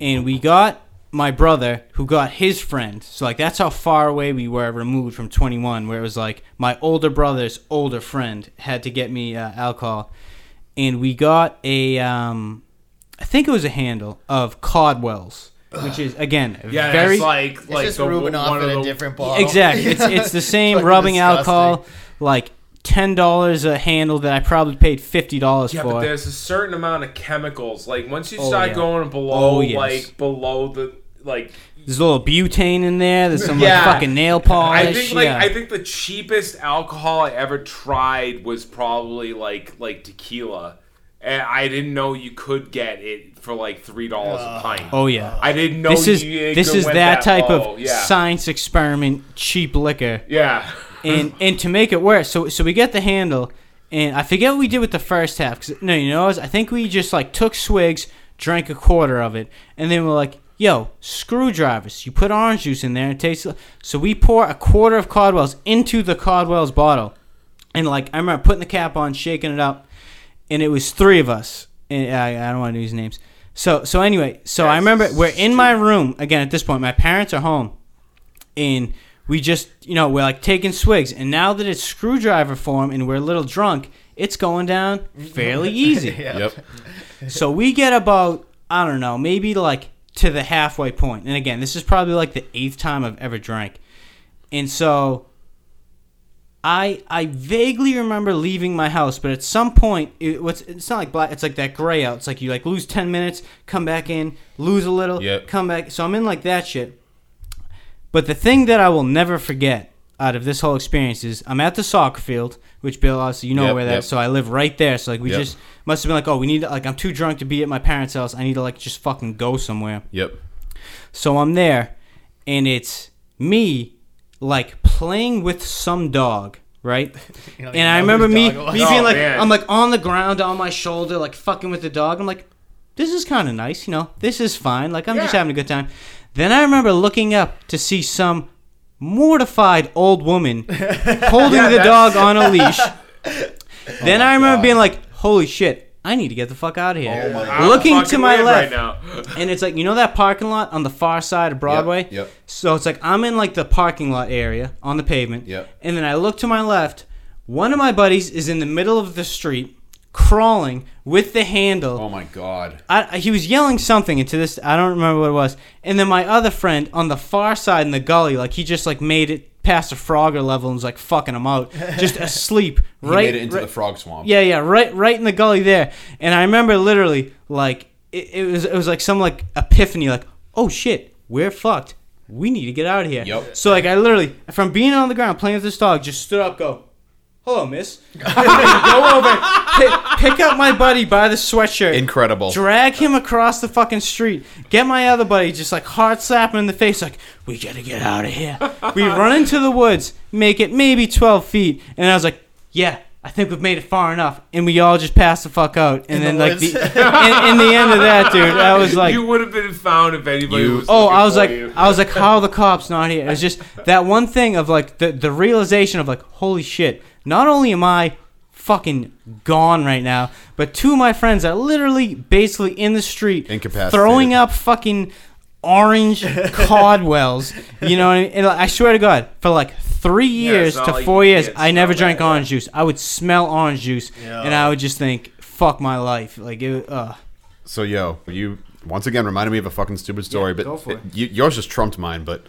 and we got my brother who got his friend. So like that's how far away we were removed from 21. Where it was like my older brother's older friend had to get me uh, alcohol, and we got a um, I think it was a handle of Caldwell's, which is again yeah, very it's like It's like just the, rubbing one off of in the, a different bottle. exactly. It's it's the same Fucking rubbing disgusting. alcohol, like ten dollars a handle that I probably paid fifty dollars Yeah, for. but there's a certain amount of chemicals. Like once you Oh, start yeah. going below, Oh, yes. like below the like. There's a little butane in there. There's some Yeah. like fucking nail polish. I think like yeah. I think the cheapest alcohol I ever tried was probably like like tequila, and I didn't know you could get it for like three dollars a uh, pint. oh yeah. I didn't know this is you, it this is went that type low. of oh, yeah. science experiment cheap liquor. Yeah. and and to make it worse, so so we get the handle, and I forget what we did with the first half. 'cause- no, you know, what? I think we just like took swigs, drank a quarter of it, and then we're like, "Yo, screwdrivers! You put orange juice in there, and it tastes." So we pour a quarter of Caldwell's into the Caldwell's bottle, and like I remember putting the cap on, shaking it up, and it was three of us. And I, I don't want to use names. So so anyway, so I remember we're in my room again at this point. My parents are home and we just you know we're like taking swigs and now that it's screwdriver form and we're a little drunk it's going down fairly easy Yep. so we get about i don't know maybe like to the halfway point. point and again this is probably like the eighth time i've ever drank and so I I vaguely remember leaving my house, but at some point it was it's not like black. It's like that gray out. It's like you like lose ten minutes, come back in, lose a little, Yep. come back. So I'm in like that shit. But the thing that I will never forget out of this whole experience is I'm at the soccer field, which Bill obviously you know Yep, where that. yep. So I live right there. So like we just must have been like, oh, we need to, like I'm too drunk to be at my parents' house. I need to like just fucking go somewhere. Yep. So I'm there, and it's me, like playing with some dog right? You don't And even I remember me, dog it was. me Oh, being like, man. I'm like on the ground on my shoulder, like fucking with the dog. I'm like, this is kind of nice, you know. This is fine. Like I'm just having a good time. Then I remember looking up to see some mortified old woman holding Yeah, the dog on a leash. Oh then I remember God. being like, holy shit. I need to get the fuck out of here. Oh my I'm Looking to my left, right now. and it's like you know that parking lot on the far side of Broadway. yep. So it's like I'm in like the parking lot area on the pavement. Yep. And then I look to my left. One of my buddies is in the middle of the street, crawling with the handle. Oh my god. I, I- he was yelling something, and to this I don't remember what it was. And then my other friend on the far side in the gully, like he just like made it past the Frogger level and was like fucking him out, just asleep. He right, made it into right- the frog swamp. yeah, yeah, right, right in the gully there. And I remember literally, like, it, it was, it was like some like epiphany, like, oh shit, we're fucked. We need to get out of here. Yep. So like, I literally, from being on the ground playing with this dog, just stood up, go, hello, miss. go over, pick, pick up my buddy by the sweatshirt. Incredible. Drag him across the fucking street. Get my other buddy just like hard slapping in the face, like, we gotta get out of here. we run into the woods, make it maybe 12 feet, and I was like, yeah, I think we've made it far enough. And we all just passed the fuck out. And In then, the like, the, in, in the end of that, dude, I was like, you would have been found if anybody You- was. Oh, I was for like, you. I was like, how are the cops not here? It was just that one thing of like the the realization of like, holy shit! Not only am I fucking gone right now, but two of my friends are literally basically in the street, throwing up fucking orange Caldwell's. You know what I mean? And I swear to God, for like three years it's not to like four years, I never drank that, yeah. orange juice. I would smell orange juice, Yeah. and I would just think, fuck my life. Like, it, uh, So yo, you once again reminded me of a fucking stupid story, but go for it. you, yours just trumped mine. But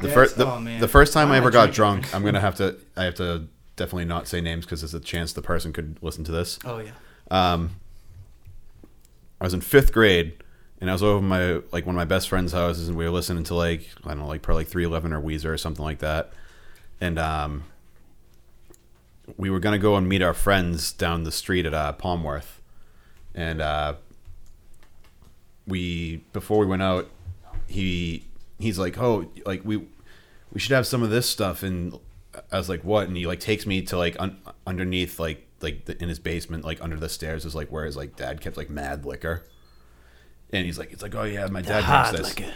the Yeah, first the, oh, the first time I I ever got drinking? drunk, I'm gonna have to I have to definitely not say names because there's a chance the person could listen to this. oh yeah. Um, I was in fifth grade, and I was over my like one of my best friends' houses, and we were listening to like I don't know, like probably like three eleven or Weezer or something like that, and um, we were gonna go and meet our friends down the street at uh, Palmworth, and uh, we before we went out, he he's like, oh, like we we should have some of this stuff, and I was like, what? And he like takes me to like un- underneath like like the, in his basement, like under the stairs, is like where his like dad kept like mad liquor, and he's like, it's like, oh yeah, my dad drinks this, liquor.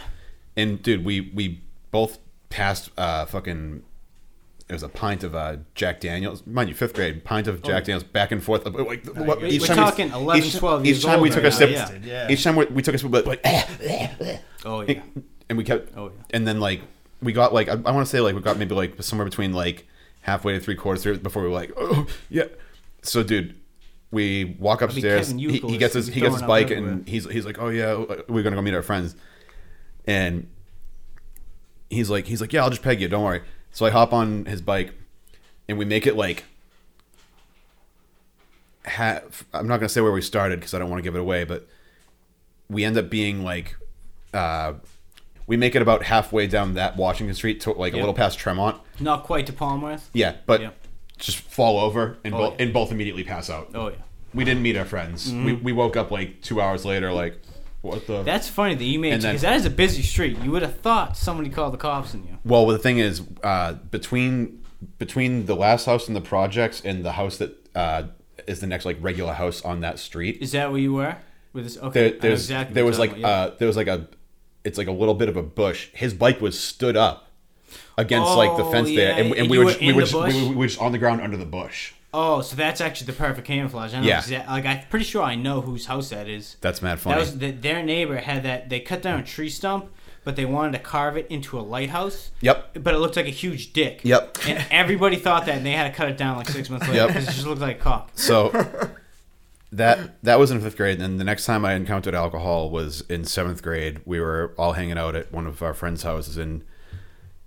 and dude, we we both passed uh fucking. It was a pint of uh, Jack Daniels, mind you, fifth grade pint of Jack Daniels, back and forth. Like, what- We're each time talking we, 11, each, 12 each time we took a sip, yeah. each time we, we took a sip, we'd like, Oh yeah. and we kept Oh, yeah. and then like we got like i, I want to say like we got maybe like somewhere between like halfway to three quarters before we were like oh yeah. So dude we walk upstairs. Kevin he, he gets his he gets his throwing up bike everywhere. and he's he's like oh yeah we're gonna go meet our friends. And he's like he's like yeah i'll just peg you. Don't worry. So i hop on his bike and we make it like half i'm not gonna say where we started because i don't want to give it away but we end up being like uh we make it about halfway down that Washington Street to like a Yep. little past Tremont. Not quite to Palmworth. Yeah, but Yep. just fall over and, Oh, both yeah. and both immediately pass out. Oh yeah. We didn't meet our friends. We, we woke up like two hours later, like what the? That's funny that you made And then- because that is a busy street. You would have thought somebody called the cops on you. well, the thing is, uh, between between the last house and the projects and the house that uh, is the next like regular house on that street, Is that where you were? With this? Okay. I there, there's exactly there was you're like talking about, uh, there was like a it's like a little bit of a bush. His bike was stood up against like the Oh, fence there, and, and and we were just, we were just, we, were- we were just on the ground under the bush. Oh, so that's actually the perfect camouflage. I know Yeah. exa- like I'm pretty sure I know whose house that is. That's mad funny. That was the, their neighbor had that. They cut down a tree stump, but they wanted to carve it into a lighthouse. Yep. But it looked like a huge dick. Yep. And everybody thought that, and they had to cut it down like six months later Yep. because it just looked like cock. So that that was in fifth grade, and then the next time I encountered alcohol was in seventh grade. We were all hanging out at one of our friends' houses, and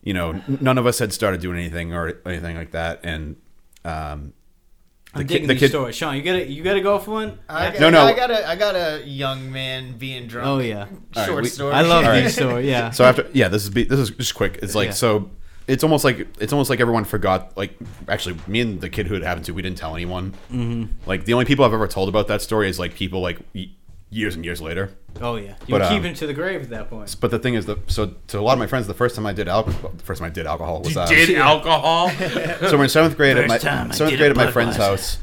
you know, none of us had started doing anything or anything like that. And um, I'm the digging the these kid- stories. Sean, you gotta you gotta go for one. I, No, no. I got a, I got a young man being drunk. Oh yeah, Short right, we- story. I love All right. these stories. Yeah. So after yeah, this is be, this is just quick. It's like Yeah. so. It's almost like it's almost like everyone forgot. Like actually, me and the kid who it happened to, we didn't tell anyone. Mm-hmm. Like the only people I've ever told about that story is like people like y- years and years later. Oh yeah, you But, were um, keeping to the grave at that point. But the thing is, the so to a lot of my friends, the first time I did alcohol, the first time I did alcohol was You uh, did alcohol? so we're in seventh grade at my First time I seventh grade at my friend's Budweiser. house,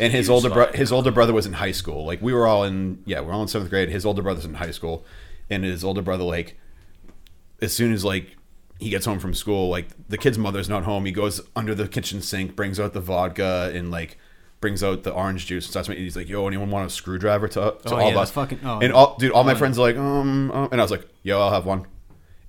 and his older bro- his older brother was in high school. Like we were all in yeah, we're all in seventh grade. His older brother's in high school, and his older brother like as soon as like he gets home from school, like the kid's mother's not home. He goes under the kitchen sink, brings out the vodka, and like brings out the orange juice and starts making. He's like, "Yo, anyone want a screwdriver to, to Oh, all yeah, of us?" fucking- oh, and all dude, all my friends are like, um, uh," and I was like, "Yo, I'll have one."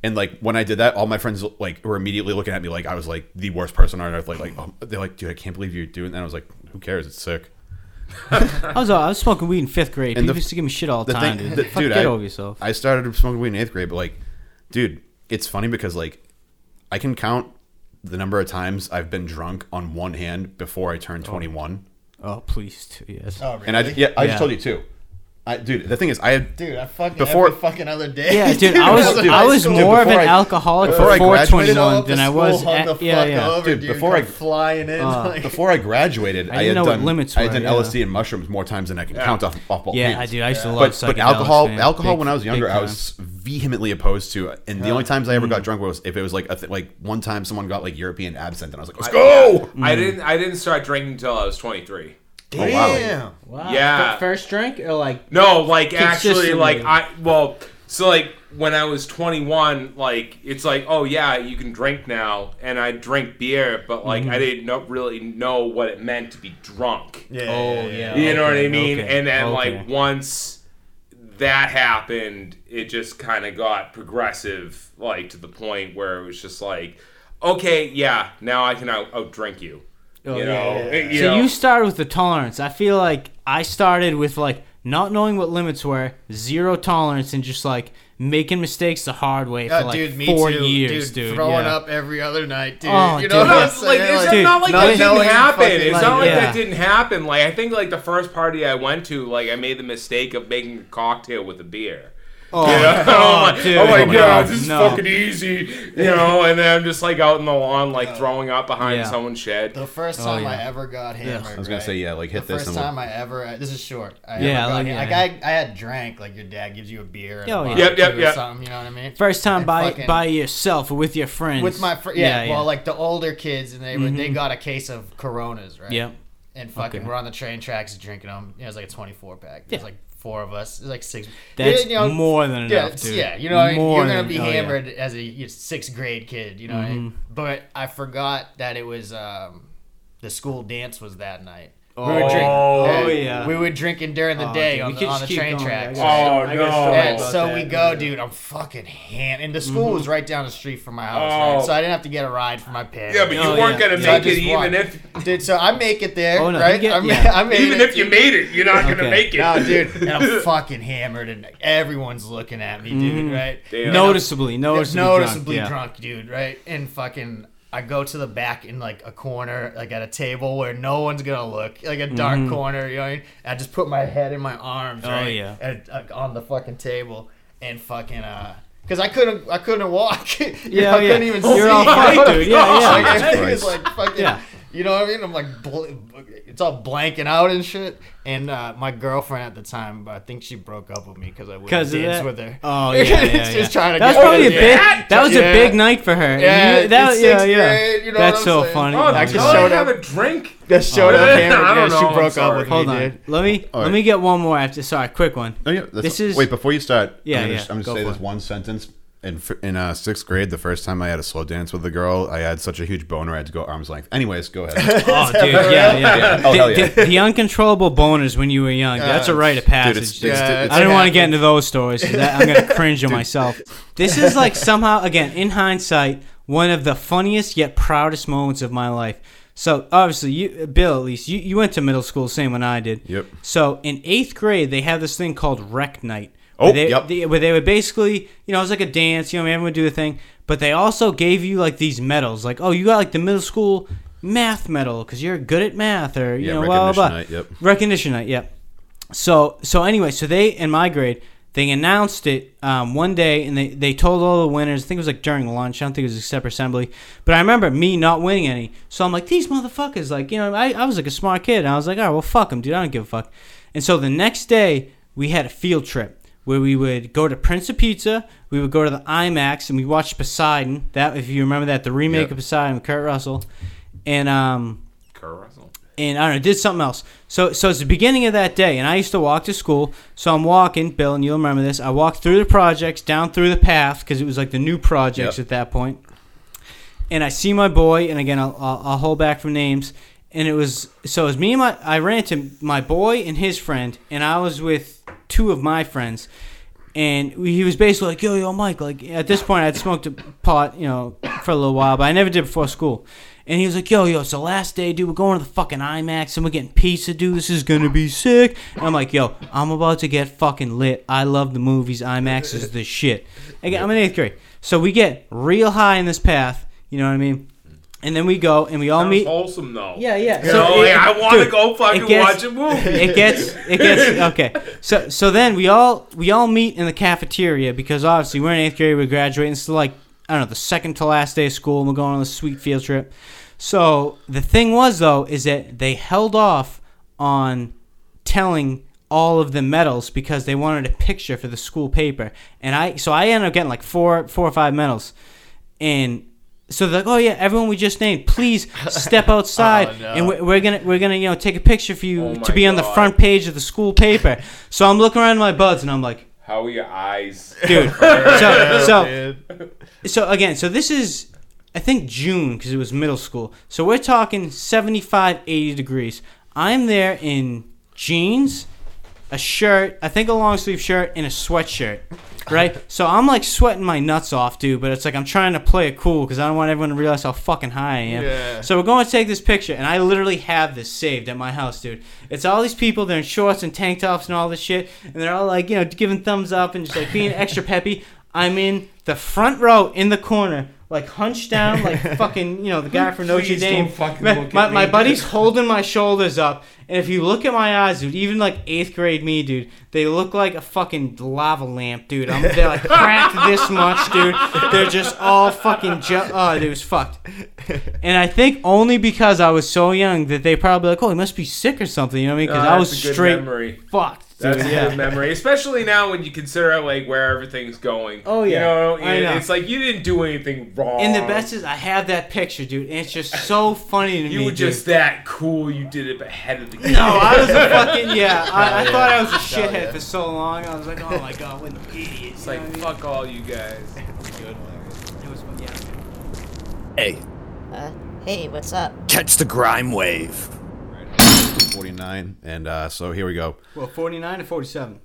And like when I did that, all my friends like were immediately looking at me like I was like the worst person on earth. Like, like oh, they're like, "Dude, I can't believe you're doing that." And I was like, "Who cares? It's sick." I was uh, I was smoking weed in fifth grade. And People the- used to give me shit all the, the time, thing- dude. the- Fuck, dude, get I- over yourself. I started smoking weed in eighth grade, but like, dude, it's funny because like I can count the number of times I've been drunk on one hand before I turned 21. oh please, too, yes. Oh, really? And I yeah, I Yeah. just told you too. I, dude, the thing is, I had Dude, I fucking Before- every fucking other day. Yeah, dude, I was Dude, I was dude, more of an before I- alcoholic before I before graduated- 21 than I was. hung At, the yeah, fuck yeah. over, Dude, dude. before come I- flying in, Uh, like, before I graduated, I I, didn't had know what done limits I had were, done yeah. LSD and mushrooms more times than I can count off off both Yeah, hands. I do. I used to love But, but psychedelics, alcohol, man. alcohol Big- when I was younger, big I time. was vehemently opposed to, and the only times I ever Mm. got drunk was if it was like a th- like one time someone got like European absinthe, and I was like, let's I- go. yeah. I didn't. I didn't start drinking until I was 23. Oh wow. damn. Wow. Yeah. F- First drink or like No, like actually, Consistently. like I well, so like when I was 21, like it's like oh yeah, you can drink now, and I drink beer, but like Mm-hmm. I didn't know, really know what it meant to be drunk. Yeah, Oh, yeah, yeah. You know what I mean? okay, And then okay. like once that happened, it just kind of got progressive, like to the point where it was just like, okay, yeah, now I can out, out drink you. Oh, you yeah, know, yeah, yeah. you so know? you started with the tolerance. I feel like I started with like not knowing what limits were, zero tolerance, and just like making mistakes the hard way for Uh, like dude, four too. years, dude, dude. Throwing yeah. up every other night, dude. Oh, you dude. know what I'm it's like, it's Like, not like that didn't happen. fucking, It's like, not like yeah. that didn't happen. Like I think like the first party I went to, like I made the mistake of making a cocktail with a beer. Oh, You know? oh, oh dude. oh my Oh my god, God, this is fucking easy. You know, and then I'm just like out in the lawn, like throwing up behind Yeah. someone's shed. The first Oh, time yeah. I ever got hammered. I was gonna right? say yeah, like hit the this first time we'll- I ever. Uh, this is short. I Yeah, ever got, like, like. I, I had drank like your dad gives you a beer. And Oh, a yeah. Yep, yep, or yep. Something, you know what I mean? First time And by fucking- by yourself or with your friends. With my fr- yeah, well, like the older kids, and they would they mm-hmm. got a case of Coronas, right? Yep. And fucking, Okay. we're on the train tracks drinking them. It was like a 24 pack. There's Yeah. like four of us. Like six. That's you know, more than yeah, enough, dude. Yeah, you know, what I mean? More you're gonna than- be oh, yeah. hammered as a you know, sixth grade kid. You know, what I? Mm-hmm. but I forgot that it was um, the school dance was that night. We Oh, were drinking. oh, yeah. We were drinking during the Oh, day dude, we on, the, on just the keep train going. tracks. I Oh, a- I no. And so that. we go, dude. I'm fucking ham. And the school Mm-hmm. was right down the street from my house, Oh. right? So I didn't have to get a ride for my parents. yeah, but you Oh, weren't yeah. gonna So I make it even walked. if Dude, so I make it there, Oh, no, right? get- I, ma- yeah. I made even it, if you dude. made it, you're not gonna make it. No, dude, and I'm fucking hammered, and everyone's looking at me, dude, right? Damn. And noticeably, I'm noticeably, noticeably drunk. drunk, dude, right? And fucking, I go to the back in like a corner, like at a table where no one's gonna look, like a dark corner, you know what I mean? I just put my head in my arms, Oh, right? yeah. at, uh, on the fucking table, and fucking, uh, cause I couldn't, I couldn't walk. Yeah, know, I yeah. couldn't even You're see. all fine, dude. Yeah, yeah. Like, Jesus it like fucking, Yeah. You know what I mean? I'm like, it's all blanking out and shit. And uh, my girlfriend at the time, I think she broke up with me because I wouldn't dance with her. Oh yeah, yeah, yeah. She's trying to That was get probably a big. Yeah. That was Yeah. a big night for her. Yeah, You- that, yeah, yeah. grade, you know That's what so I'm saying? funny. Oh, I I just just showed have a drink. That showed up I don't Yeah, know, she I'm broke up sorry. with Hold me, on. Let me All let me get one more after. Sorry, quick one. Oh, yeah, that's, This is- wait before you start. Yeah, I'm gonna, yeah, I'm go gonna say this one sentence. In in uh, sixth grade, the first time I had a slow dance with a girl, I had such a huge boner I had to go arms length. Anyways, go ahead. Oh, dude, yeah, yeah. Yeah. Oh, the, hell yeah. the- the uncontrollable boners when you were young. That's a rite of Dude, passage. it's, it's, dude. it's, I don't want to get into those stories. 'cause that, I'm gonna cringe on myself. This is like somehow, again, in hindsight, one of the funniest yet proudest moments of my life. So obviously, you, Bill, at least you, you went to middle school, same when I did. Yep. So in eighth grade, they have this thing called rec night. Oh, where they, yep. they- where they would basically, you know, it was like a dance. You know, everyone would do a thing, but they also gave you like these medals, like, oh, you got like the middle school math medal because you're good at math, or you Yeah, know, blah blah blah. recognition night, yep. Recognition night, yep. So so anyway, so they in my grade they announced it um, one day and they, they told all the winners. I think it was like during lunch. I don't think it was a separate assembly, but I remember me not winning any. So I'm like, these motherfuckers, like you know, I, I was like a smart kid. And I was like, all right, well, fuck them, dude. I don't give a fuck. And so the next day, we had a field trip where we would go to Prince of Pizza, we would go to the IMAX, and we watched Poseidon. That, if you remember that, the remake Yep. of Poseidon with Kurt Russell, and um, Kurt Russell. and I don't know, did something else. So so it's the beginning of that day, and I used to walk to school. So I'm walking, Bill, and you'll remember this. I walked through the projects, down through the path, because it was like the new projects Yep. at that point. And I see my boy, and again, I'll, I'll, I'll hold back from names. And it was so it was me and my I ran into my boy and his friend, and I was with two of my friends. And he was basically like, "Yo, yo, Mike." Like at this point, I'd smoked a pot, you know, for a little while, but I never did before school. And he was like, "Yo, yo, it's the last day, dude. We're going to the fucking IMAX and we're getting pizza, dude. This is gonna be sick." And I'm like, "Yo, I'm about to get fucking lit. I love the movies. IMAX is the shit." Again, I'm in eighth grade, so we get real high in this path. You know what I mean? And then we go and we all Sounds mean, wholesome though. Yeah, yeah. You So know, it- like, I want to dude, go fucking it gets- watch a movie. it gets it gets okay. So so then we all we all meet in the cafeteria because obviously we're in eighth grade, we're graduating. It's like I don't know the second to last day of school, and we're going on a sweet field trip. So the thing was though is that they held off on telling all of the medals because they wanted a picture for the school paper, and I so I ended up getting like four four or five medals, and. So they're like, oh yeah, everyone we just named, please step outside, Oh, no. and we're, we're gonna we're gonna you know take a picture for you Oh to my be on the front page of the school paper. so I'm looking around my buds and I'm like, How are your eyes? dude. So so so again, so this is I think June because it was middle school. So we're talking 75, 80 degrees. I'm there in jeans, a shirt, I think a long sleeve shirt, and a sweatshirt. Right, so I'm like sweating my nuts off, dude. But it's like I'm trying to play it cool because I don't want everyone to realize how fucking high I am. Yeah. So we're going to take this picture, and I literally have this saved at my house, dude. It's all these people, they're in shorts and tank tops and all this shit, and they're all like, you know, giving thumbs up and just like being extra peppy. I'm in the front row in the corner, like hunched down, like fucking, you know, the guy from Notre Dame. my, my, buddy's holding my shoulders up, and if you look at my eyes, dude, even like eighth grade me, dude, they look like a fucking lava lamp, dude. I'm, they're like cracked this much, dude. They're just all fucking. Ju- oh, dude, it was fucked. And I think only because I was so young that they probably like, oh, he must be sick or something. You know what I mean? Because No, I was straight memory. fucked. That's dude. a yeah. good memory, especially now when you consider like where everything's going. Oh, You yeah. know, I know. it's like you didn't do anything wrong. And the best is I have that picture, dude. And it's just so funny to you me. were just dude. that cool. You did it ahead of the game. No, I was a fucking yeah. I, I yeah. thought I was a shithead yeah. for so long. I was like, oh my god, what an idiot. It's like fuck all you guys. It was yeah. Hey, Uh, hey, what's up? catch the grime wave. 49. And uh, so here we go. Well, 49 and 47.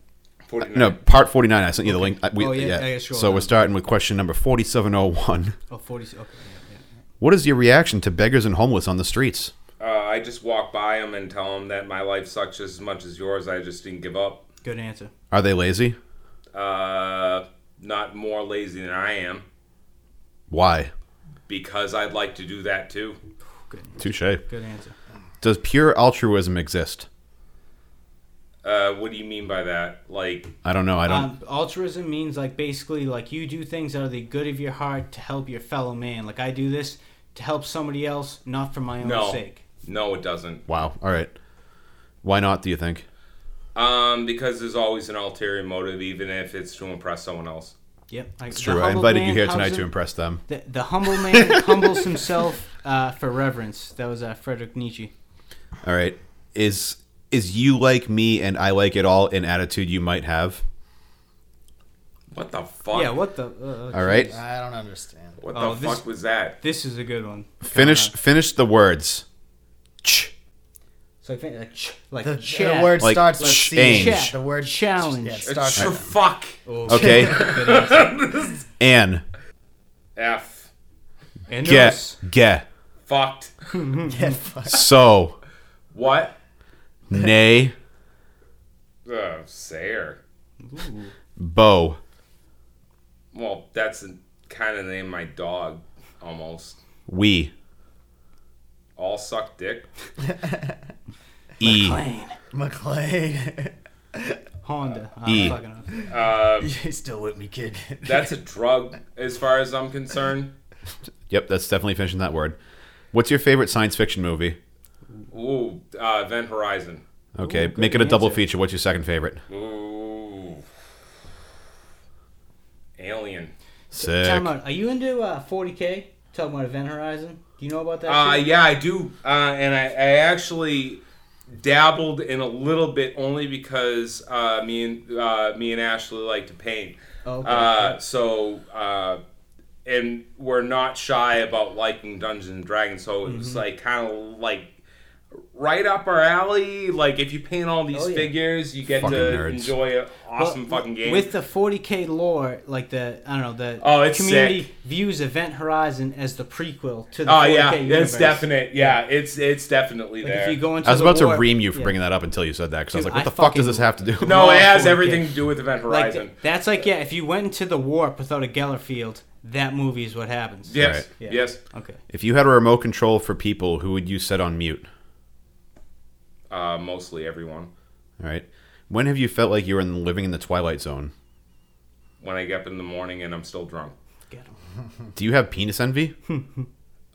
49. No, part 49. I sent you the link. I- We, Oh, yeah, yeah. yeah, yeah, sure. So we're starting with question number 4701. Oh, 40. Okay. Yeah, What is your reaction to beggars and homeless on the streets? Uh, I just walk by them and tell them that my life sucks just as much as yours. I just didn't give up. yeah. Good answer. Are they lazy? Uh, not more lazy than I am Why? because I'd like to do that too. Good. Touche. Good answer. Does pure altruism exist? Uh, what do you mean by that? Like, I don't know. I don't. Um, altruism means like basically like you do things out of the good of your heart to help your fellow man. Like I do this to help somebody else, not for my own No. sake. no, it doesn't. wow. All right. Why not, do you think? Um, because there's always an ulterior motive, even if it's to impress someone else. Yep. Like, It's the true. I invited you here tonight to impress them. The, the humble man humbles himself uh, for reverence. That was uh, Frederick Nietzsche. All right. Is is you like me and I like it all an attitude you might have? What the fuck? Yeah. What the? Uh, All right. I don't understand. What Oh, the this- fuck was that? This is a good one. Finish Uh, finish the words. Ch. so I think like ch- like The, chat. the word Like starts with change. C. Chat. The word Challenge. Yeah, it It's starts for with fuck. Oh, Okay. and F. And Get. those- Get. Fucked. yeah, fuck. So. What? Nay. Uh, Sayer. Bow. Well, that's kind of the name of my dog, almost. We. All suck dick. E. Plane. McClane. Honda. I'm E. fucking up. Uh, you still with me, kid? that's a drug, as far as I'm concerned. Yep, that's definitely finishing that word. What's your favorite science fiction movie? Ooh, uh, Event Horizon. Okay, Ooh, make it a double answer. feature. What's your second favorite? Ooh, Alien. Sick. Time out. Are you into uh, 40k? Talking about Event Horizon. Do you know about that? Uh, yeah, I do, uh, and I, I actually dabbled in a little bit only because uh, me and uh, me and Ashley like to paint. Oh, okay. Uh, so uh, and we're not shy about liking Dungeons and Dragons. So it was mm-hmm. like kind of like right up our alley. Like if you paint all these Oh, yeah. figures, you get Fucking to nerds. enjoy an awesome Well, fucking game. With the 40k lore, like the I don't know the Oh, it's community sick. views Event Horizon as the prequel to the oh 40k yeah, universe. it's definite. Yeah, it's it's definitely Like there. if you go into I was the about to ream you for yeah. bringing that up until you said that because I was like, what I the fuck does this have to do? no, it has 40K. everything to do with Event Horizon. th- that's like yeah, if you went into the warp without a Geller field that movie is what happens. yes, Right. Yeah. yes. Okay. If you had a remote control for people, who would you set on mute? Uh, mostly everyone. All right. When have you felt like you were in, living in the twilight zone? When I get up in the morning and I'm still drunk. Get 'em. Do you have penis envy?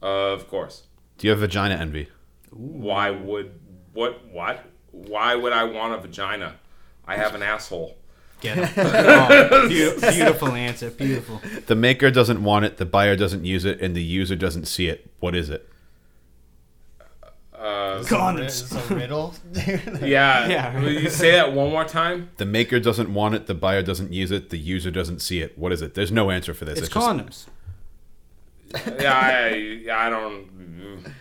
Of course. Do you have vagina envy? Why would what what? Why would I want a vagina? I have an asshole. Get 'em. Oh, beau- beautiful answer. Beautiful. The maker doesn't want it, the buyer doesn't use it, and the user doesn't see it. What is it? Uh, It's a riddle. yeah. Yeah. Will you say that one more time? The maker doesn't want it, the buyer doesn't use it, the user doesn't see it. What is it? There's no answer for this. It's just- condoms. Yeah, I, I don't.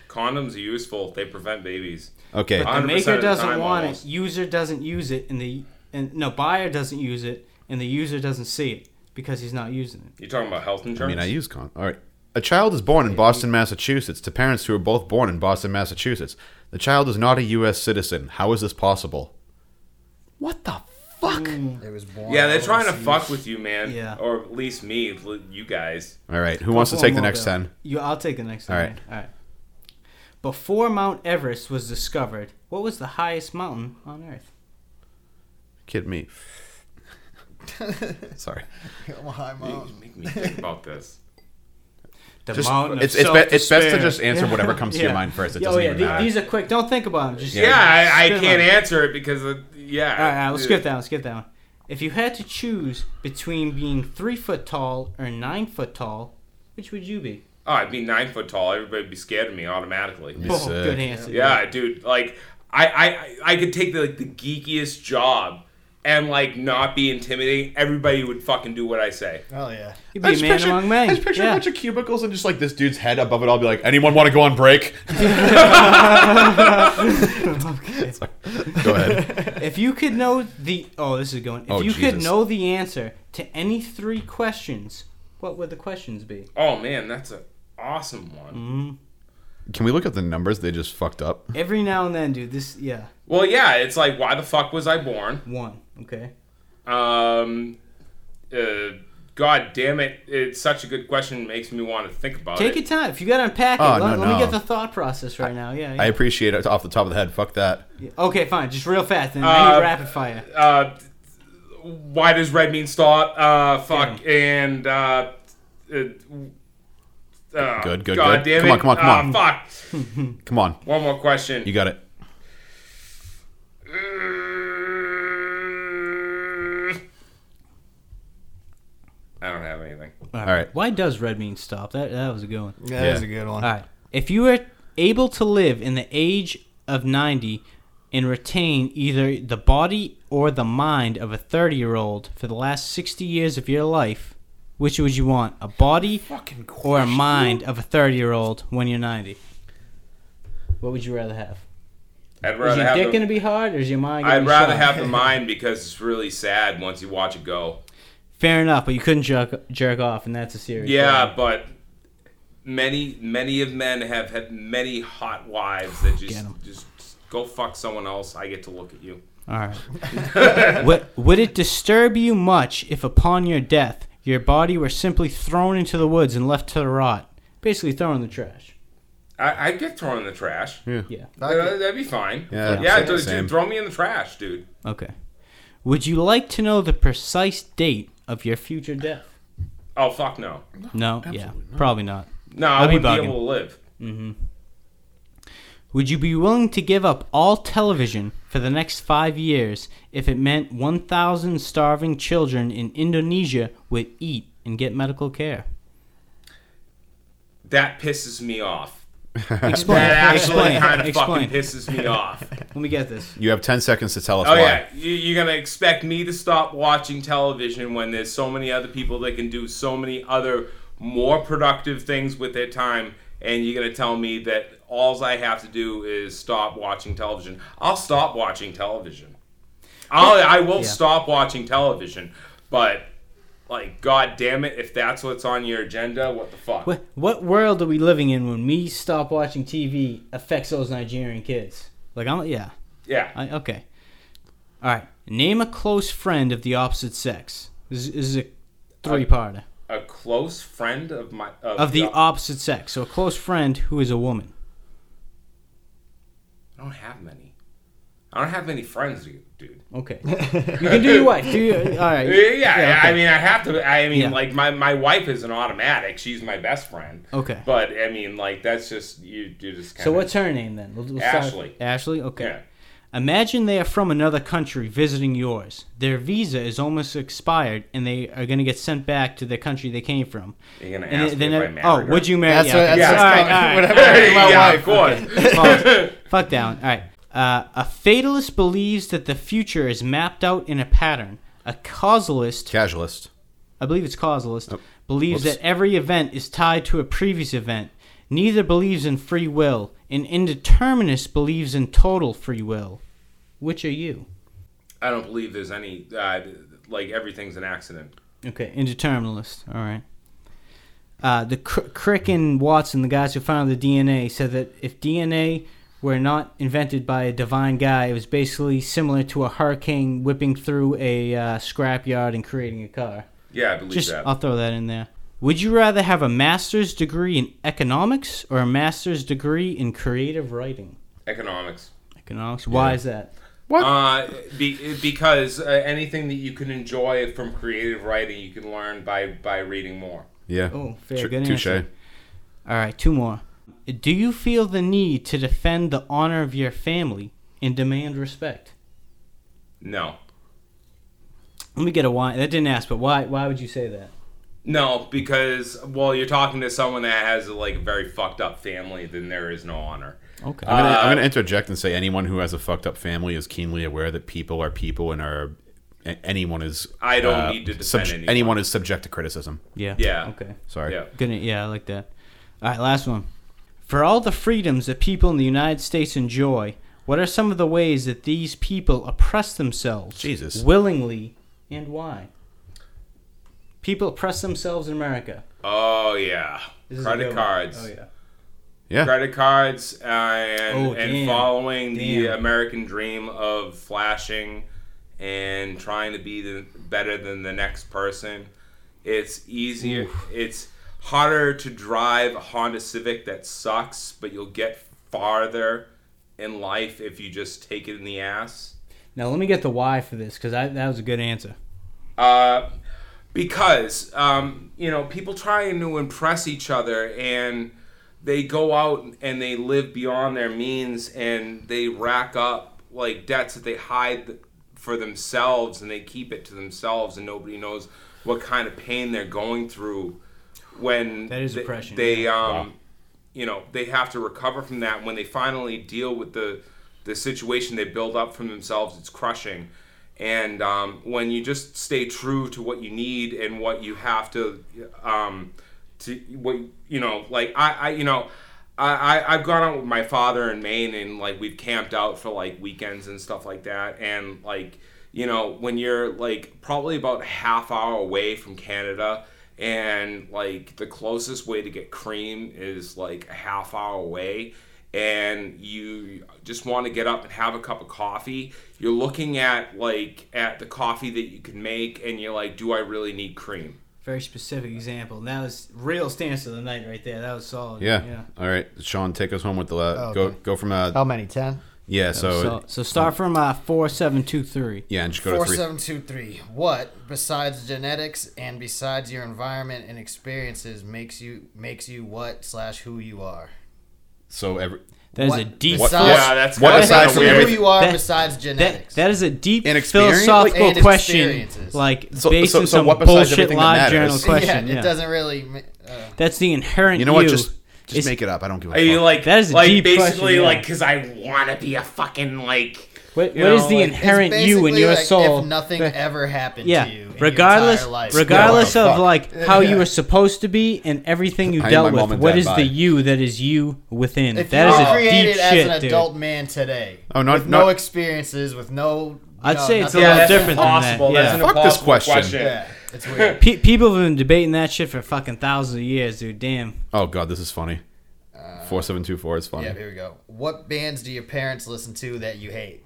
Condoms are useful. They prevent babies. okay. But the 100% maker of the doesn't time, want almost. it. User doesn't use it, and the and no buyer doesn't use it, and the user doesn't see it because he's not using it. You're talking about health insurance? I insurance? mean, I use con. All right. A child is born in Boston, Massachusetts to parents who are both born in Boston, Massachusetts. The child is not a U.S. citizen. How is this possible? What the fuck? Hmm. It was born yeah, they're trying to overseas. fuck with you, man. Yeah. Or at least me, you guys. All right. Who wants to take the Mobile. next 10? You, I'll take the next All one. right. All right. Before Mount Everest was discovered, what was the highest mountain on Earth? Kid me. Sorry. Come on, You make me think about this. The Just, mountain. it's, of it's, be, it's best to just answer whatever comes to your mind first. It oh doesn't yeah, even matter. these are quick. Don't think about them. Just Yeah, I, I can't out. answer it because of, yeah. All right, all right, let's skip that. one, Let's skip that one. If you had to choose between being three foot tall or nine foot tall, which would you be? Oh, I'd be nine foot tall. Everybody'd be scared of me automatically. Oh, sick. good answer. Yeah, dude. Like, I, I, I could take the like the geekiest job and like not be intimidating. Everybody would fucking do what I say. Oh yeah. You'd be a man among men. I just picture yeah. a bunch of cubicles and just like this dude's head above it all. Be like, anyone want to go on break? Go ahead. If you could know the oh, this is going. If Oh, you could know the answer to any three questions, what would the questions be? Oh man, that's an awesome one. Mm-hmm. Can we look at the numbers they just fucked up? Every now and then, dude. This yeah, Well, yeah, it's like why the fuck was I born? one. Okay. Um, uh, God damn it! It's such a good question. It makes me want to think about it. Take it. your time. If you got to unpack it, Oh, let, no, let me no. get the thought process right now. Yeah. yeah. I appreciate it off the top of the head. Fuck that. Yeah. Okay, fine. Just real fast. Then Uh, I need rapid fire. Uh, why does red mean stop? Uh, fuck and uh, uh, uh, Good, good, God good. damn Come it! on, come on, come Ah, on. Fuck. Come on. One more question. You got it. I don't have anything. All right. Why does red mean stop? That that was a good one. Yeah, that Yeah. was a good one. All right. If you were able to live in the age of 90 and retain either the body or the mind of a 30 year old for the last 60 years of your life, which would you want? A body or a mind of a 30 year old when you're 90? What would you rather have? I'd Is your have dick the, going to be hard or is your mind going to I'd rather sharp? have the mind because it's really sad once you watch it go. Fair enough, but you couldn't jerk, jerk off, and that's a serious Yeah, problem. but many many of men have had many hot wives that just just 'em. just go fuck someone else. I get to look at you. All right. would, would it disturb you much if, upon your death, your body were simply thrown into the woods and left to rot? Basically, thrown in the trash. I, I'd get thrown in the trash. Yeah. Uh, that'd be fine. Yeah, yeah. same, dude, dude, throw me in the trash, dude. Okay. Would you like to know the precise date of your future death? Oh fuck no. No. yeah. Probably not. No, I'd I be wouldn't be bugging. able to live. Would you be willing to give up all television for the next five years if it meant 1,000 starving children in Indonesia would eat and get medical care. That pisses me off. Explain. That actually explain. kind of explain. fucking pisses me off. Let me get this. You have 10 seconds to tell us Oh why. yeah, you, you're gonna expect me to stop watching television when there's so many other people that can do so many other more productive things with their time, and you're gonna tell me that all I have to do is stop watching television. I'll stop watching television. I'll, I will Yeah. stop watching television, but like, god damn it, if that's what's on your agenda, what the fuck? What, what world are we living in when me stop watching TV affects those Nigerian kids? Like, I'm yeah. Yeah, I, okay. All right. Name a close friend of the opposite sex. This, is- this is a uh, three-parter. A close friend of my of, Of the opposite sex. So a close friend who is a woman. I don't have many. I don't have many friends, dude. Okay. You can do your wife. Do your, all right. Yeah, yeah, I mean, I have to. I mean, Yeah. like my my wife is an automatic. She's my best friend. Okay. But I mean, like that's just you. You just kind So what's her name then? We'll- we'll Ashley. Ashley. Okay. Yeah. Imagine they are from another country visiting yours. Their visa is almost expired, and they are going to get sent back to the country they came from. You're gonna ask they me if I married oh, her? would you marry? That's yeah, what- okay. that's all what's right, coming. all right. When I my yeah, wife. of course. Well, fuck down. All right. Uh, a fatalist believes that the future is mapped out in a pattern. A causalist, Casualist. I believe it's causalist, Oh, believes whoops. that every event is tied to a previous event. Neither believes in free will. An indeterminist believes in total free will. Which are you? I don't believe there's any. Uh, like everything's an accident. Okay, indeterminalist. All right. Uh, the Cr- Crick and Watson, the guys who found the DNA, said that if DNA were not invented by a divine guy, it was basically similar to a hurricane whipping through a uh, scrapyard and creating a car. Yeah, I believe Just, that. I'll throw that in there. Would you rather have a master's degree in economics or a master's degree in creative writing? Economics. Economics. Why is that? Uh, be, because uh, anything that you can enjoy from creative writing, you can learn by by reading more. Yeah. Oh, fair. Tr- good touche. answer. All right, two more. Do you feel the need to defend the honor of your family and demand respect? No, Let me get a why. That didn't ask, but why? Why would you say that? No, because well, you're talking to someone that has like a very fucked up family, then there is no honor. Okay. I'm gonna, Uh, I'm gonna interject and say anyone who has a fucked up family is keenly aware that people are people and are anyone is. I don't uh, need to defend subj- anyone. anyone is subject to criticism. yeah. Yeah. Okay. Sorry. Yeah. Good. Yeah, I like that. All right, last one. For all the freedoms that people in the United States enjoy, what are some of the ways that these people oppress themselves Jesus. willingly and why? People oppress themselves in America. Oh yeah, This is a good credit one. cards. Oh yeah. Yeah. Credit cards uh, and Oh, and damn. following the Damn. American dream of flashing and trying to be the, better than the next person. It's easier. It's harder to drive a Honda Civic that sucks, but you'll get farther in life if you just take it in the ass. Now let me get the why for this because that was a good answer. Uh, because um, you know people trying to impress each other and they go out and they live beyond their means and they rack up like debts that they hide for themselves and they keep it to themselves and nobody knows what kind of pain they're going through when That is they, oppression, they yeah. um you know they have to recover from that. When they finally deal with the the situation they build up from themselves it's crushing and um, when you just stay true to what you need and what you have to um, to what you know like I, I you know I, I I've gone out with my father in Maine and like we've camped out for like weekends and stuff like that. And like you know when you're like probably about half hour away from Canada and like the closest way to get cream is like a half hour away and you just want to get up and have a cup of coffee you're looking at like at the coffee that you can make and you're like do i really need cream Very specific example. And that was real stance of the night right there. That was solid. Yeah. All right, Sean, take us home with the uh, Oh, go okay. go from uh How many? Ten. yeah. So, So, so start from uh, four seven two three. yeah, and just go to three. seven two three. What besides genetics and besides your environment and experiences makes you makes you what slash who you are? So every That is What- a deep. What- besides- Yeah, that's What kinda besides from who you are That- besides That, genetics. that is a deep And philosophical And question, like So- based so- on so some what bullshit everything that live journal question. yeah, Yeah, it doesn't really. Uh, that's the inherent. You know what? Just just It's- make it up. I don't give a Are you like That is a like deep basically question, yeah. like because I want to be a fucking like What, you what is know, the like, inherent you in basically your like soul? If nothing But- ever happened yeah, to you, in regardless, your life, regardless Yeah, of the like how you were supposed to be and everything you I dealt with, what is what dad is bye. the you that is you within? if that you is were a created deep as shit, an dude. adult man today, Oh, not- with no experiences, with no. I'd know, say it's a nothing- little yeah, that's different than that, yeah. That's an Fuck this question. question. It's people have been debating that shit for fucking thousands of years, dude. Damn. Oh god, this is funny. Four seven two four is funny. Uh, Yeah, here we go. What bands do your parents listen to that you hate?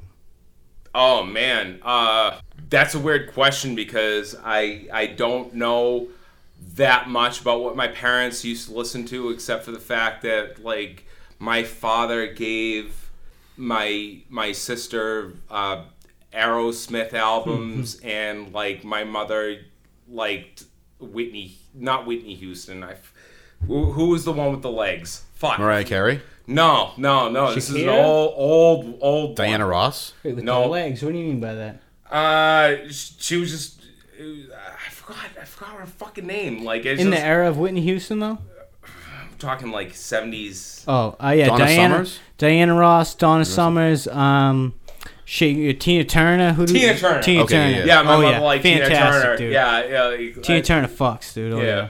Oh man, uh, that's a weird question because I I don't know that much about what my parents used to listen to, except for the fact that like my father gave my my sister uh, Aerosmith albums, and like my mother liked Whitney, not Whitney Houston. I, who, who was the one with the legs? Fuck. Mariah Carey, No, no, no. This is an old, old, old. Diana one. Ross. Wait, with No. the legs. What do you mean by that? Uh, she was just. uh, I forgot. I forgot her fucking name. Like it's In just, the era of Whitney Houston, though. I'm talking like seventies. Oh, uh, yeah, Donna Diana, Summers? Diana Ross, Donna Summers, um, she, Tina Turner. Who do Tina Turner. Tina Okay, Turner. yeah, Yeah, my oh, mother yeah. liked Fantastic, Tina Turner. dude. Yeah, yeah. Tina I- Turner fucks, dude. Oh, Yeah. yeah.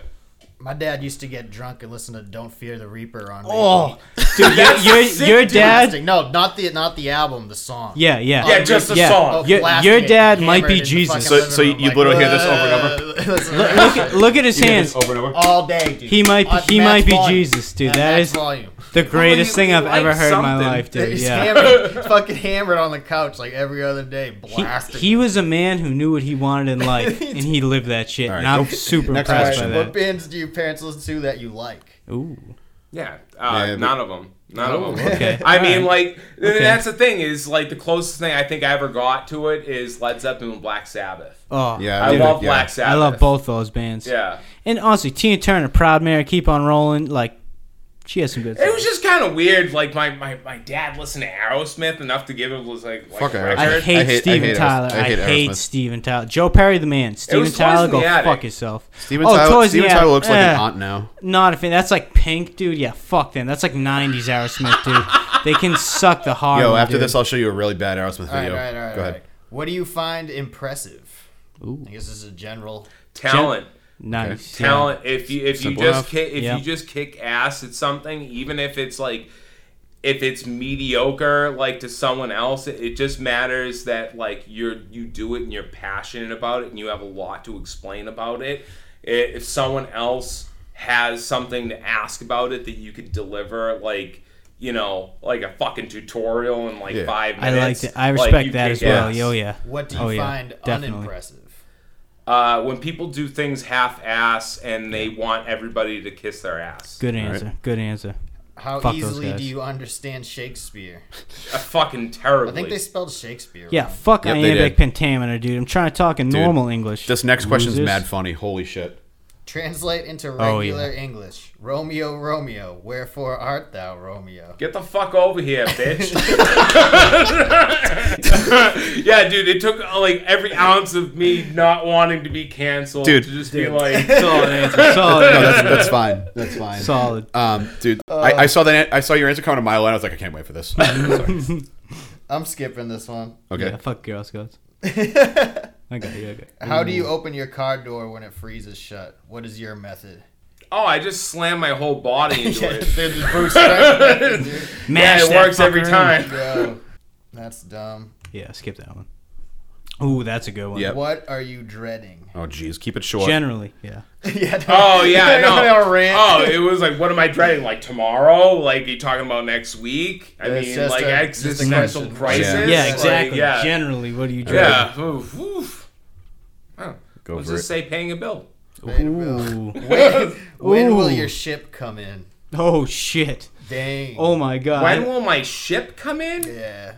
My dad used to get drunk and listen to "Don't Fear the Reaper" on. Oh, repeat. dude, your, your, sick, your dude. dad. No, not the not the album, the song. Yeah, yeah. Oh, yeah, just the yeah. song. Oh, Your- your dad might be Jesus. So- so you- room, you like, literally hear this over and over. Look, at, look at his hands. over and over. all day, dude. He might be- he might be volume. Jesus, dude. At That max volume. The greatest he- thing I've ever likes heard in my life, dude. He's Yeah. hammered, fucking hammered on the couch like every other day, He, blasting. he was a man who knew what he wanted in life, and he lived that shit. All right, and I'm super next impressed by that. What bands do your parents listen to that you like? Ooh. Yeah, uh, Yeah, none of them. None Oh, of them. okay. I All mean, right. like Okay. that's the thing is like the closest thing I think I ever got to it is Led Zeppelin and Black Sabbath. Oh, Yeah, I dude, love yeah. Black Sabbath. I love both those bands. Yeah. And honestly, Tina Turner, Proud Mary, Keep on Rolling, like she has some good. It was just kind of weird. Like my, my, my dad listened to Aerosmith enough to give it was like, like Fuck a Aerosmith. I I hate, hate- I Steven hate Aerosmith. Tyler. I I hate hate, Steven Tyler. Joe Perry, the man. Steven Tyler, go Attic. fuck yourself. Steven oh, Tyler, Toys in Steven the Tyler Attic. looks like an aunt now. Not a fan. That's like Pink, dude. Yeah, fuck them. That's like '90s Aerosmith, dude. they can suck the hard. Yo, one, after dude. this, I'll show you a really bad Aerosmith All right, video. all right, all right, Go all ahead. What do you find impressive? Ooh. I guess this is a general. Talent. Nice yeah. talent. If you if you just enough. kick, if Yeah. you just kick ass at something, even if it's like if it's mediocre like to someone else, it, it just matters that like you're you do it and you're passionate about it and you have a lot to explain about it. I- If someone else has something to ask about it that you could deliver like you know, like a fucking tutorial in like Yeah. five I like that. I respect you that kick as well. ass. Yo, yeah. What do you Oh, yeah, find definitely. unimpressive? Uh, when people do things half-ass and they want everybody to kiss their ass. Good answer. Good answer. How Fuck easily do you understand Shakespeare? A fucking terribly. I think they spelled Shakespeare. Yeah, wrong. fuck Yep, they iambic did. pentameter, dude. I'm trying to talk in normal English. This next question is mad funny. Holy shit. Translate into Oh, yeah. regular English. Romeo, Romeo, wherefore art thou, Romeo? Get the fuck over here, bitch. yeah, dude, it took uh, like every ounce of me not wanting to be canceled Dude. to just be like, Solid answer. Solid No, answer. that's, that's fine. That's fine. Solid. Um, dude, I, I saw that. I saw your answer coming a mile, and I was like, I can't wait for this. I'm skipping this one. Okay. Yeah, fuck Girl Scouts. I got. Okay. How do you open your car door when it freezes shut? What is your method? oh, I just slam my whole body into Yeah, it. they're the Bruce method, dude. Yeah, it works every in. time. Yo, that's dumb. Yeah, skip that one. Ooh, that's a good one. Yep. What are you dreading? Oh, jeez, keep it short. Generally, yeah. yeah. Oh yeah, no. no. Oh, it was like, what am I dreading? Like tomorrow? Like you talking about next week? I It's mean, just like a- just a existential question. crisis. Yeah. Yeah, Like, exactly. yeah, Generally, what do you dread? yeah. Oof, oof. Oh, Go let's for just it. say paying a bill. Ooh. When, when will Ooh. your ship come in? Oh shit. Dang. Oh my god. When will my ship come in? Yeah.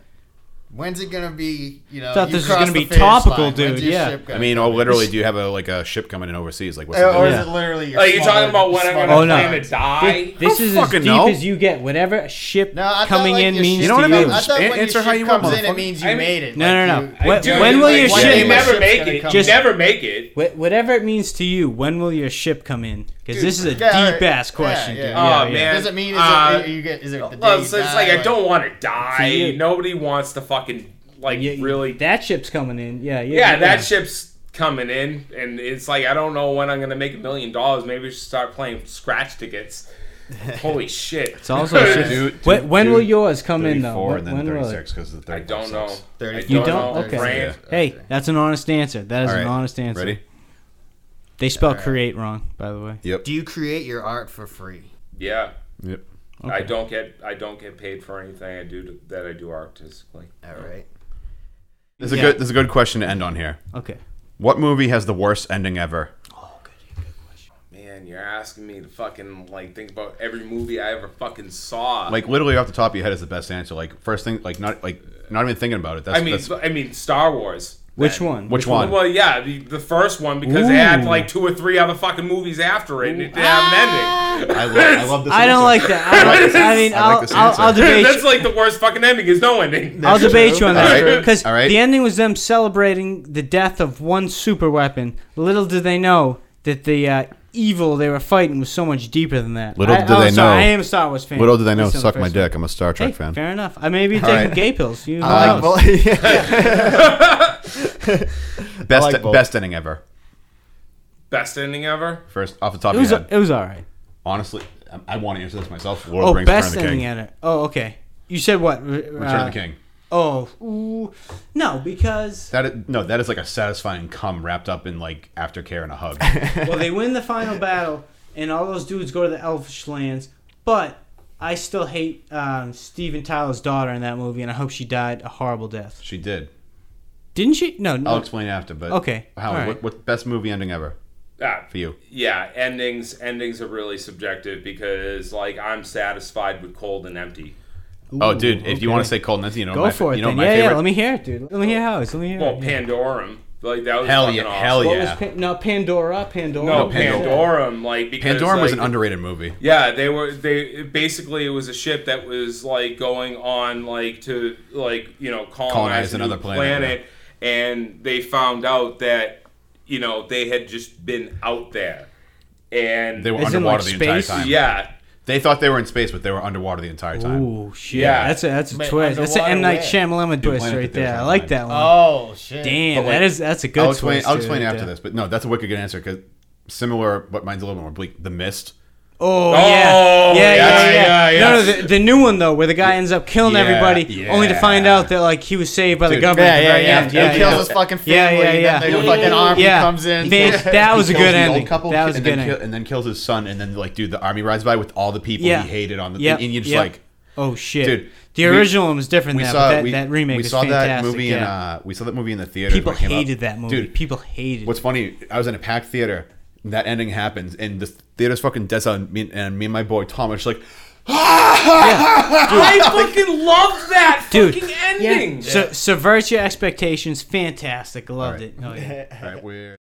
When's it gonna be? You know, Thought you this was cross gonna the be finish topical, line. When's dude, your yeah. ship I gonna mean, come oh, in? literally, do you have a like a ship coming in overseas? Like, what's or, the or deal? is it literally? Your Like, you're talking about when I'm gonna Oh, no. plan to yards? die? This is as fucking deep know. as you get. Whatever a ship No, I thought, coming like, in your means ship You know what I mean? you. I thought when Answer your how ship you want, comes in, motherfucker. it means you I mean- made it. No, Like, no, no. you- When- Dude, when will like, your when ship- You never ship's make gonna it. come You in. never make it. Wh- Whatever it means to you, when will your ship come in? Because this is a Yeah, deep ass question, Yeah, dude. Oh, Yeah, yeah. man. Does it mean is Uh, it, you get? Is it the Well, so it's die, like I don't want to die. you- Nobody wants to fucking like Yeah, really. That ship's coming in. Yeah, yeah. yeah, that ship's coming in, and it's like I don't know when I'm gonna make a million dollars. Maybe we should start playing scratch tickets. Holy shit! It's also a ship. When when do will yours come in though? 34 When, and then when will it? 36 because the I 35 don't know. sucks. I Thirty- You don't don't? know. Okay. Brand- Hey, that's an honest answer. That is All an honest answer. Ready? They spell create wrong, by the way. Yep. Do you create your art for free? Yeah. Yep. I don't get I don't get paid for anything I do to, that I do artistically. All right. This is Yeah. a good. This is a good question to end on here. Okay. What movie has the worst ending ever? Oh, good, good question. Man, you're asking me to fucking like think about every movie I ever fucking saw. Like literally off the top of your head is the best answer. Like first thing, like not like not even thinking about it. That's, I mean, that's I mean Star Wars. Which Then. one? which one? Well, yeah, the, the first one because they had like two or three other fucking movies after it, and it didn't have an ending. I, love, I love this. I don't like that. I, like I mean, I like I'll, this I'll, answer. I'll debate. That's like the worst fucking ending. Is no ending. I'll debate you on that All right. because All right. the ending was them celebrating the death of one super weapon. Little did they know that the uh, evil they were fighting was so much deeper than that. Little I, did oh, they sorry, know- I am a Star Wars fan. Little did they know, At least the suck my first dick. I'm a Star Trek Hey, fan. fair enough. I may be taking right. gay pills. You know, Uh, who knows? well, yeah. Best like both. best ending ever. Best ending ever. First off the top it of was your head. it was all right. Honestly, I, I want to answer this myself. Lord Oh, of the Rings: best Return of the ending ever. Oh, okay. You said what? Return Uh, of the King. Oh, ooh, no, because That is, no, that is like a satisfying cum wrapped up in like aftercare and a hug. well, they win the final battle, and all those dudes go to the Elfish lands. But I still hate um, Steven Tyler's daughter in that movie, and I hope she died a horrible death. she did. Didn't she? No, no. I'll explain after. But Okay, Howard, all right. what, what best movie ending ever Ah, for you? yeah, endings endings are really subjective because like I'm satisfied with cold and empty. Oh, dude, if you want to say Cold and Empty, you know Go my, for it you know then. my Yeah, favorite. yeah. Let me hear it, dude. Let me hear how it's. Let me hear Well, it. yeah. Pandorum, like that was Hell yeah, awesome. hell yeah. was Pan- no Pandora? Pandora. No, No, Pandorum, like because Pandorum was an underrated movie. Yeah, they were they basically it was a ship that was like going on like to like you know colonize, Colonize a new another planet, and they found out that you know they had just been out there, and They were As in, underwater like, the entire time. yeah, They thought they were in space, but they were underwater the entire time. Ooh, shit. Yeah. That's a that's a But twist. That's an M Night underwater Shyamalan twist Planet right that There's there. I like that one. Oh shit. Damn, But, like, that is that's a good I'll explain. twist. I'll too, explain right after there. this, but no, that's a wicked good answer because similar, but mine's a little bit more bleak. The Mist. Oh, Oh, yeah. Yeah, yeah, yeah, yeah. yeah, No, no, the, the new one though, where the guy ends up killing Yeah, everybody, only to find out that like he was saved by the government. Yeah, at the yeah, very yeah. He kills yeah. his fucking Yeah, family. yeah, yeah. Then the fucking army Yeah. comes in. Van- that was a good kills the old ending. couple, That was a good ending. kill- and then kills his son, and then like, dude, the army rides by with all the people Yeah. he hated on the. Yep, And you're just yep. like, Oh shit, Dude, The we- original one was different we than that, saw that, we, that remake we is saw fantastic. that movie in uh, we saw that movie in the theater. People when it came out. hated that movie. Dude, People hated. What's funny? I was in a packed theater. And that ending happens, and the theater's fucking dead silent. And me, and me and my boy Tom are just like, I fucking love that Dude, fucking Yeah. ending. So, subvert your expectations. Fantastic. Loved All right. it. Oh, yeah. all right, we're.